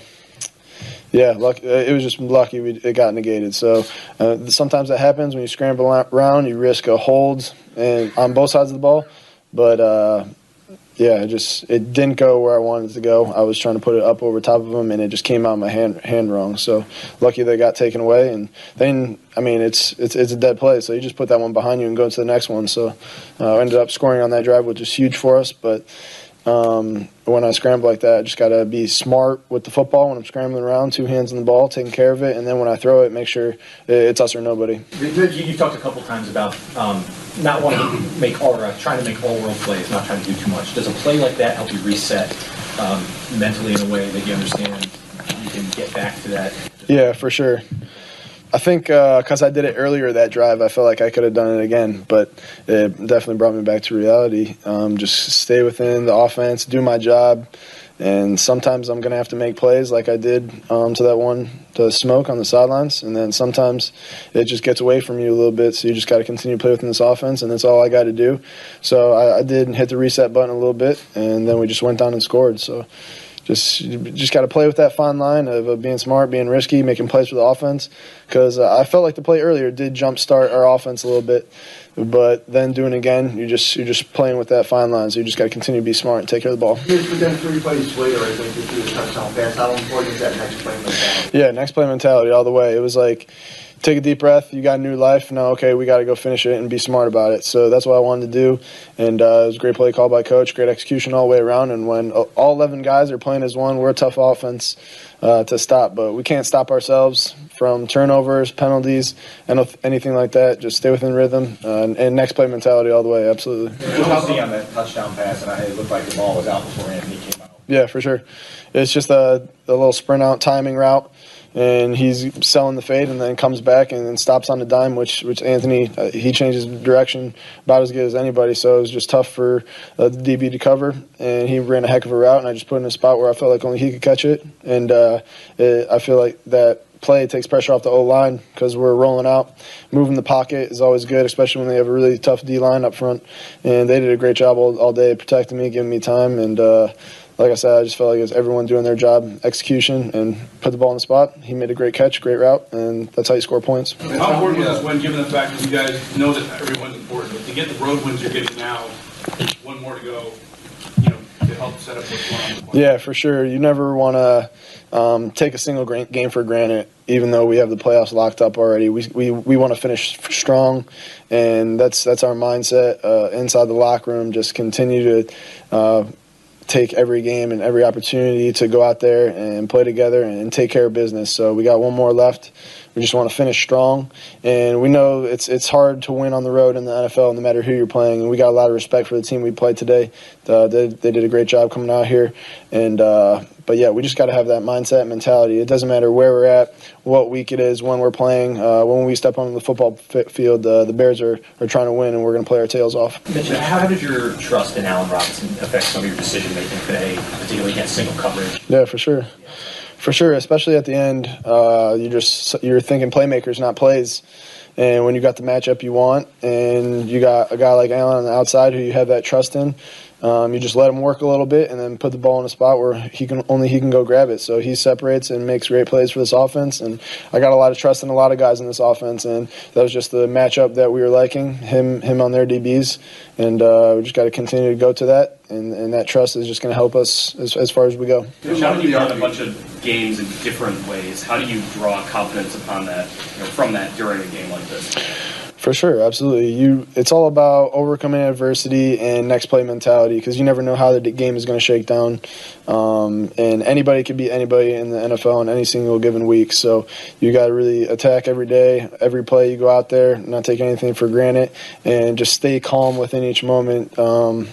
Speaker 17: yeah, luck, it was just lucky we, it got negated. So uh, sometimes that happens when you scramble around, you risk a hold and on both sides of the ball. But uh, yeah, it just it didn't go where I wanted it to go. I was trying to put it up over top of him, and it just came out of my hand hand wrong. So lucky they got taken away. And then I mean, it's it's it's a dead play, so you just put that one behind you and go to the next one. So uh, I ended up scoring on that drive, which is huge for us, but. Um, when I scramble like that, I just got to be smart with the football when I'm scrambling around, two hands on the ball, taking care of it, and then when I throw it, make sure it's us or nobody.
Speaker 12: You, you talked a couple times about um, not wanting to make or uh, trying to make all world plays, not trying to do too much. Does a play like that help you reset um, mentally in a way that you understand you can get back to that?
Speaker 17: Yeah, for sure. I think because uh, I did it earlier that drive, I felt like I could have done it again, but it definitely brought me back to reality. Um, just stay within the offense, do my job, and sometimes I'm going to have to make plays like I did um, to that one to smoke on the sidelines, and then sometimes it just gets away from you a little bit, so you just got to continue to play within this offense, and that's all I got to do. So I, I did hit the reset button a little bit, and then we just went down and scored. So just just got to play with that fine line of, of, being smart, being risky, making plays for the offense. Because uh, I felt like the play earlier did jumpstart our offense a little bit, but then doing it again, you just you're just playing with that fine line. So you just got to continue to be smart and take care of the ball.
Speaker 16: But then three plays later, I think you threw a touchdown pass. How important is that next play mentality?
Speaker 17: Yeah, next play mentality all the way. It was like take a deep breath. You got a new life. Now, okay, we got to go finish it and be smart about it. So that's what I wanted to do. And uh, it was a great play call by coach, great execution all the way around. And when all 11 guys are playing as one, we're a tough offense uh, to stop. But we can't stop ourselves from turnovers, penalties, and anything like that. Just stay within rhythm uh, and, and, next play mentality all the way. Absolutely.
Speaker 12: Yeah, see on that touchdown pass, and it looked like the ball was out before Anthony came out.
Speaker 17: Yeah, for sure. It's just a, a little sprint out timing route and he's selling the fade and then comes back and then stops on the dime, which which Anthony uh, he changes direction about as good as anybody. So it was just tough for uh, the DB to cover, and he ran a heck of a route, and I just put in a spot where I felt like only he could catch it, and uh, it, I feel like that play takes pressure off the O line because we're rolling out. Moving the pocket is always good, especially when they have a really tough D line up front. And they did a great job all, all day protecting me, giving me time, and uh, like I said, I just felt like it was everyone doing their job, execution, and put the ball in the spot. He made a great catch, great route, and that's how you score points.
Speaker 7: How important was this win, given the fact that you guys know that everyone's important, but to get the road wins you're getting now, one more to go, you know, to help set up what's going on?
Speaker 17: Yeah, for sure. You never want to um, take a single game for granted, even though we have the playoffs locked up already. We we, we want to finish strong, and that's that's our mindset uh, inside the locker room. Just continue to. Uh, take every game and every opportunity to go out there and play together and take care of business. So we got one more left. We just want to finish strong, and we know it's it's hard to win on the road in the NFL, no matter who you're playing. And we got a lot of respect for the team we played today. Uh, they, they did a great job coming out here, and uh, but yeah, we just got to have that mindset mentality. It doesn't matter where we're at, what week it is, when we're playing. Uh, when we step on the football field, uh, the Bears are, are trying to win, and we're going to play our tails off.
Speaker 12: Mitch, how did your trust in Allen Robinson affect some of your decision making today, particularly against single coverage?
Speaker 17: Yeah, for sure, for sure. Especially at the end, uh, you just you're thinking playmakers, not plays. And when you got the matchup you want, and you got a guy like Allen on the outside who you have that trust in, um, you just let him work a little bit and then put the ball in a spot where he can only he can go grab it. So he separates and makes great plays for this offense. And I got a lot of trust in a lot of guys in this offense, and that was just the matchup that we were liking him him on their DBs, and uh, we just got to continue to go to that. And, and that trust is just going to help us as, as far as we go.
Speaker 13: How do you run a bunch of games in different ways? How do you draw confidence upon that, you know, from that during a game like this?
Speaker 17: For sure, absolutely. You, it's all about overcoming adversity and next play mentality because you never know how the game is going to shake down, um, and anybody could beat anybody in the NFL in any single given week. So you got to really attack every day, every play you go out there, not take anything for granted, and just stay calm within each moment. Um,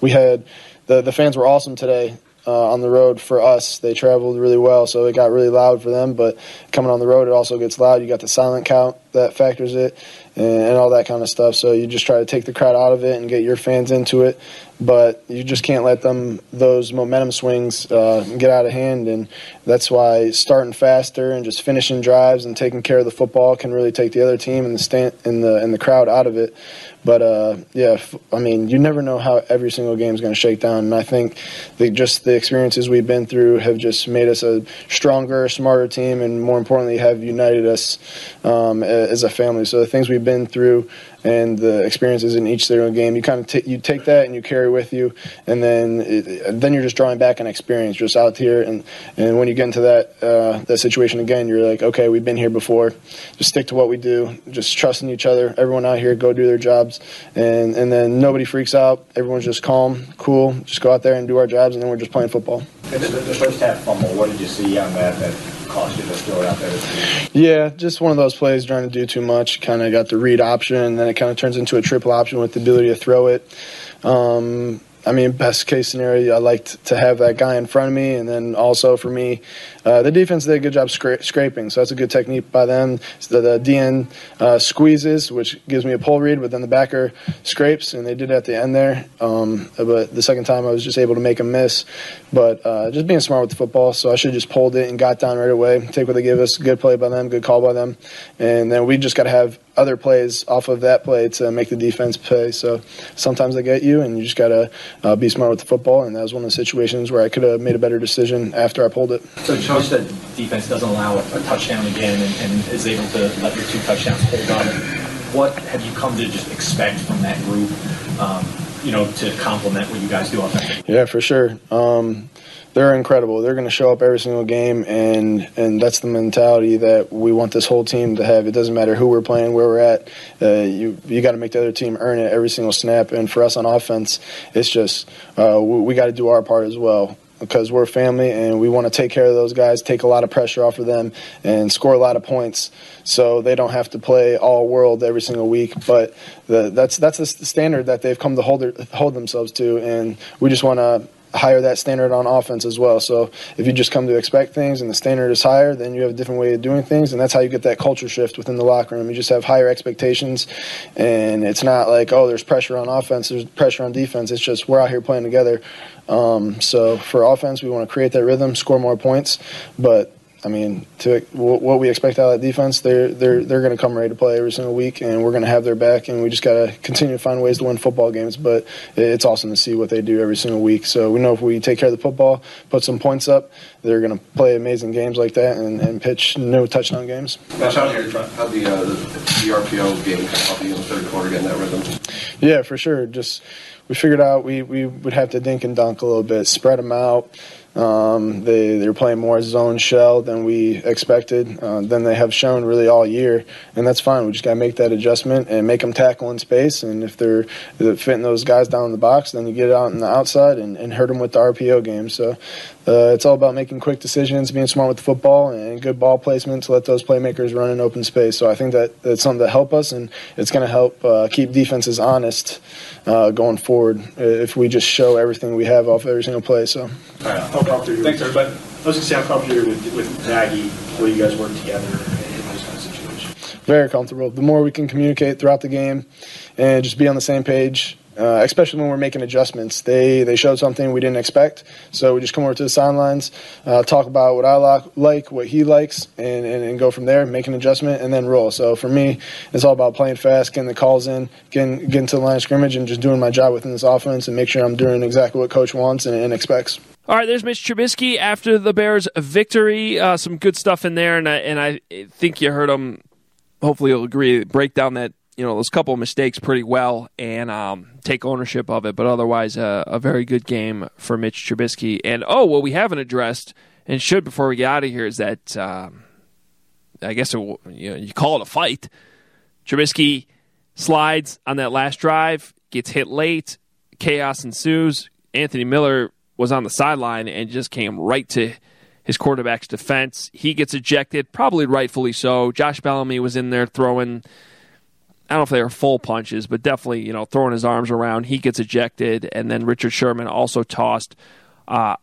Speaker 17: we had the the fans were awesome today uh, on the road for us. They traveled really well, so it got really loud for them. But coming on the road, it also gets loud. You got the silent count that factors it, and, and, all that kind of stuff. So you just try to take the crowd out of it and get your fans into it. But you just can't let them those momentum swings uh, get out of hand, and that's why starting faster and just finishing drives and taking care of the football can really take the other team and the stand and the and the crowd out of it. But uh, yeah, I mean, you never know how every single game is going to shake down, and I think the, just the experiences we've been through have just made us a stronger, smarter team, and more importantly, have united us um, as a family. So the things we've been through and the experiences in each single game, you kind of t- you take that and you carry with you, and then it, then you're just drawing back an experience just out here, and and when you get into that uh, that situation again, you're like, okay, we've been here before, just stick to what we do, just trusting each other. Everyone out here go do their jobs, and and then nobody freaks out. Everyone's just calm, cool, just go out there and do our jobs, and then we're just playing football.
Speaker 12: The, the first half fumble, what did you see on that? that you to throw it out there?
Speaker 17: Yeah, just one of those plays trying to do too much. Kind of got the read option, and then it kind of turns into a triple option with the ability to throw it. Um, I mean, best case scenario, I like to have that guy in front of me, and then also for me, uh, the defense did a good job scra- scraping, so that's a good technique by them. So the, the DN uh, squeezes, which gives me a pull read, but then the backer scrapes, and they did it at the end there. Um, but the second time, I was just able to make a miss. But uh, just being smart with the football, so I should have just pulled it and got down right away. Take what they give us, good play by them, good call by them, and then we just got to have other plays off of that play to make the defense pay. So sometimes they get you, and you just got to uh, be smart with the football. And that was one of the situations where I could have made a better decision after I pulled it.
Speaker 12: So coach that defense doesn't allow a, touchdown again and, and, is able to let your two touchdowns hold on. What have you come to just expect from that group? Um, you know, to complement what you guys do offensively.
Speaker 17: Yeah, for sure. Um, they're incredible. They're going to show up every single game, and and that's the mentality that we want this whole team to have. It doesn't matter who we're playing, where we're at. Uh, you you got to make the other team earn it every single snap. And for us on offense, it's just uh, we, we got to do our part as well because we're family and we want to take care of those guys, take a lot of pressure off of them, and score a lot of points so they don't have to play all world every single week. But the, that's that's the standard that they've come to hold their, hold themselves to, and we just want to higher that standard on offense as well. So if you just come to expect things and the standard is higher, then you have a different way of doing things, and that's how you get that culture shift within the locker room. You just have higher expectations, and it's not like oh, there's pressure on offense, there's pressure on defense. It's just we're out here playing together. Um, so for offense, we want to create that rhythm, score more points, but I mean, to what we expect out of that defense, they're they're they're going to come ready to play every single week, and we're going to have their back, and we just got to continue to find ways to win football games. But it's awesome to see what they do every single week. So we know if we take care of the football, put some points up, they're going to play amazing games like that and, and pitch no touchdown games.
Speaker 18: Matt, how did the, uh, the, the RPO game kind of help you in the third quarter getting that rhythm?
Speaker 17: Yeah, for sure. Just we figured out we, we would have to dink and dunk a little bit, spread them out. Um, they they're playing more zone shell than we expected, uh, than they have shown really all year, and that's fine. We just got to make that adjustment and make them tackle in space. And if they're, if they're fitting those guys down in the box, then you get out on the outside and, and hurt them with the RPO game. So uh, it's all about making quick decisions, being smart with the football, and good ball placement to let those playmakers run in open space. So I think that that's something that help us, and it's going to help uh, keep defenses honest uh, going forward if we just show everything we have off every single play. So.
Speaker 12: How comfortable Thanks, everybody. I was going to say how comfortable you're with, with the way you guys work together in those kind of situations.
Speaker 17: Very comfortable. The more we can communicate throughout the game and just be on the same page, uh, especially when we're making adjustments. They they showed something we didn't expect, so we just come over to the sidelines, uh, talk about what I like, what he likes, and, and, and, go from there, make an adjustment, and then roll. So for me, it's all about playing fast, getting the calls in, getting getting to the line of scrimmage, and just doing my job within this offense, and make sure I'm doing exactly what coach wants and, and expects.
Speaker 8: All right, there's Mitch Trubisky after the Bears' victory. Uh, some good stuff in there, and I, and I think you heard him. Hopefully, you'll agree. Break down that you know those couple of mistakes pretty well and um, take ownership of it. But otherwise, uh, a very good game for Mitch Trubisky. And oh, what we haven't addressed and should before we get out of here is that um, I guess it, you, know, you call it a fight. Trubisky slides on that last drive, gets hit late, chaos ensues. Anthony Miller was on the sideline and just came right to his quarterback's defense. He gets ejected, probably rightfully so. Josh Bellamy was in there throwing I don't know if they were full punches, but definitely, you know, throwing his arms around. He gets ejected, and then Richard Sherman also tossed. Uh,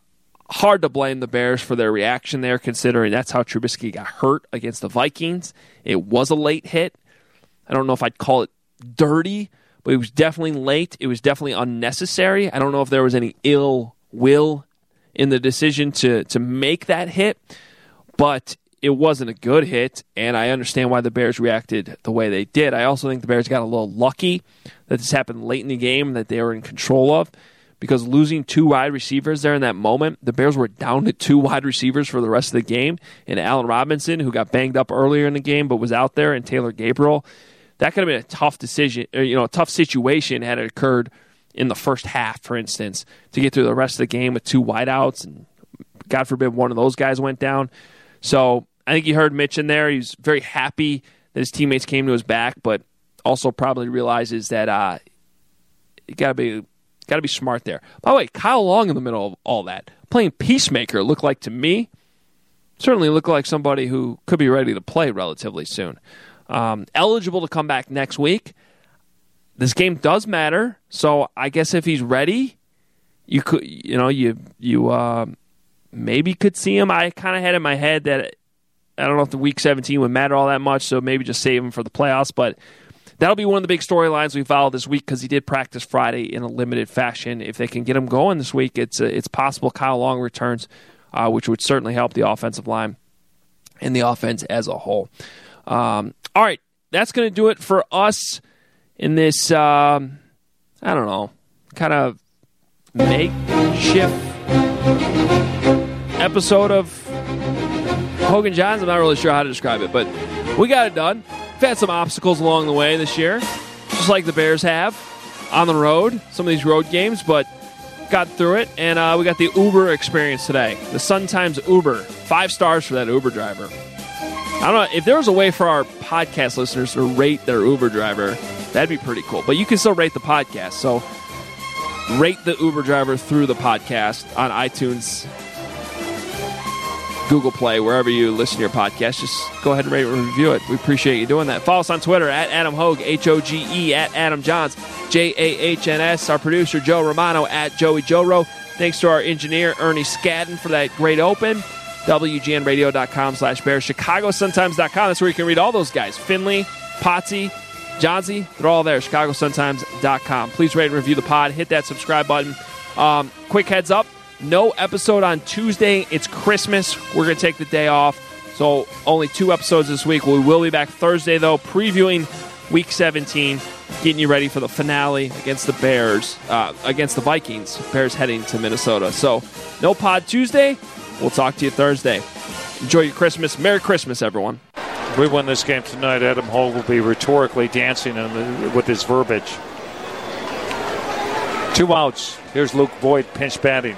Speaker 8: hard to blame the Bears for their reaction there, considering that's how Trubisky got hurt against the Vikings. It was a late hit. I don't know if I'd call it dirty, but it was definitely late. It was definitely unnecessary. I don't know if there was any ill will in the decision to to make that hit, but it wasn't a good hit, and I understand why the Bears reacted the way they did. I also think the Bears got a little lucky that this happened late in the game that they were in control of because losing two wide receivers there in that moment, the Bears were down to two wide receivers for the rest of the game, and Allen Robinson, who got banged up earlier in the game but was out there, and Taylor Gabriel. That could have been a tough decision, or, you know, a tough situation had it occurred in the first half, for instance, to get through the rest of the game with two wideouts, and God forbid one of those guys went down. So I think you heard Mitch in there. He's very happy that his teammates came to his back, but also probably realizes that uh, you gotta be gotta be smart there. By the way, Kyle Long in the middle of all that, playing peacemaker, looked like to me certainly looked like somebody who could be ready to play relatively soon. Um, eligible to come back next week. This game does matter, so I guess if he's ready, you could you know you you uh, maybe could see him. I kind of had in my head that I don't know if the week 17 would matter all that much, so maybe just save him for the playoffs. But that'll be one of the big storylines we follow this week because he did practice Friday in a limited fashion. If they can get him going this week, it's uh, it's possible Kyle Long returns, uh, which would certainly help the offensive line and the offense as a whole. Um, all right, that's going to do it for us in this. Um, I don't know, kind of makeshift episode of Hoge and Jahns, I'm not really sure how to describe it, but we got it done. We've had some obstacles along the way this year, just like the Bears have on the road, some of these road games, but got through it, and uh, we got the Uber experience today. The Sun Times Uber. Five stars for that Uber driver. I don't know if there was a way for our podcast listeners to rate their Uber driver, that'd be pretty cool. But you can still rate the podcast. So rate the Uber driver through the podcast on iTunes Google Play, wherever you listen to your podcast. Just go ahead and rate and review it. We appreciate you doing that. Follow us on Twitter at Adam Hoge, H O G E, at Adam Jahns, J A H N S. Our producer, Joe Romano, at Joey Joro. Thanks to our engineer, Ernie Scadden, for that great open. WGNradio.com slash Bears. ChicagoSuntimes.com. That's where you can read all those guys. Finley, Potsy, Jahnsy, they're all there. ChicagoSuntimes.com. Please rate and review the pod. Hit that subscribe button. Um, quick heads up no episode on Tuesday. It's Christmas. We're going to take the day off. So only two episodes this week. We will be back Thursday, though, previewing week 17, getting you ready for the finale against the Bears, uh, against the Vikings. Bears heading to Minnesota. So no pod Tuesday. We'll talk to you Thursday. Enjoy your Christmas. Merry Christmas, everyone.
Speaker 5: If we win this game tonight, Adam Hoge will be rhetorically dancing the, with his verbiage. Two outs. Here's Luke Voit pinch batting.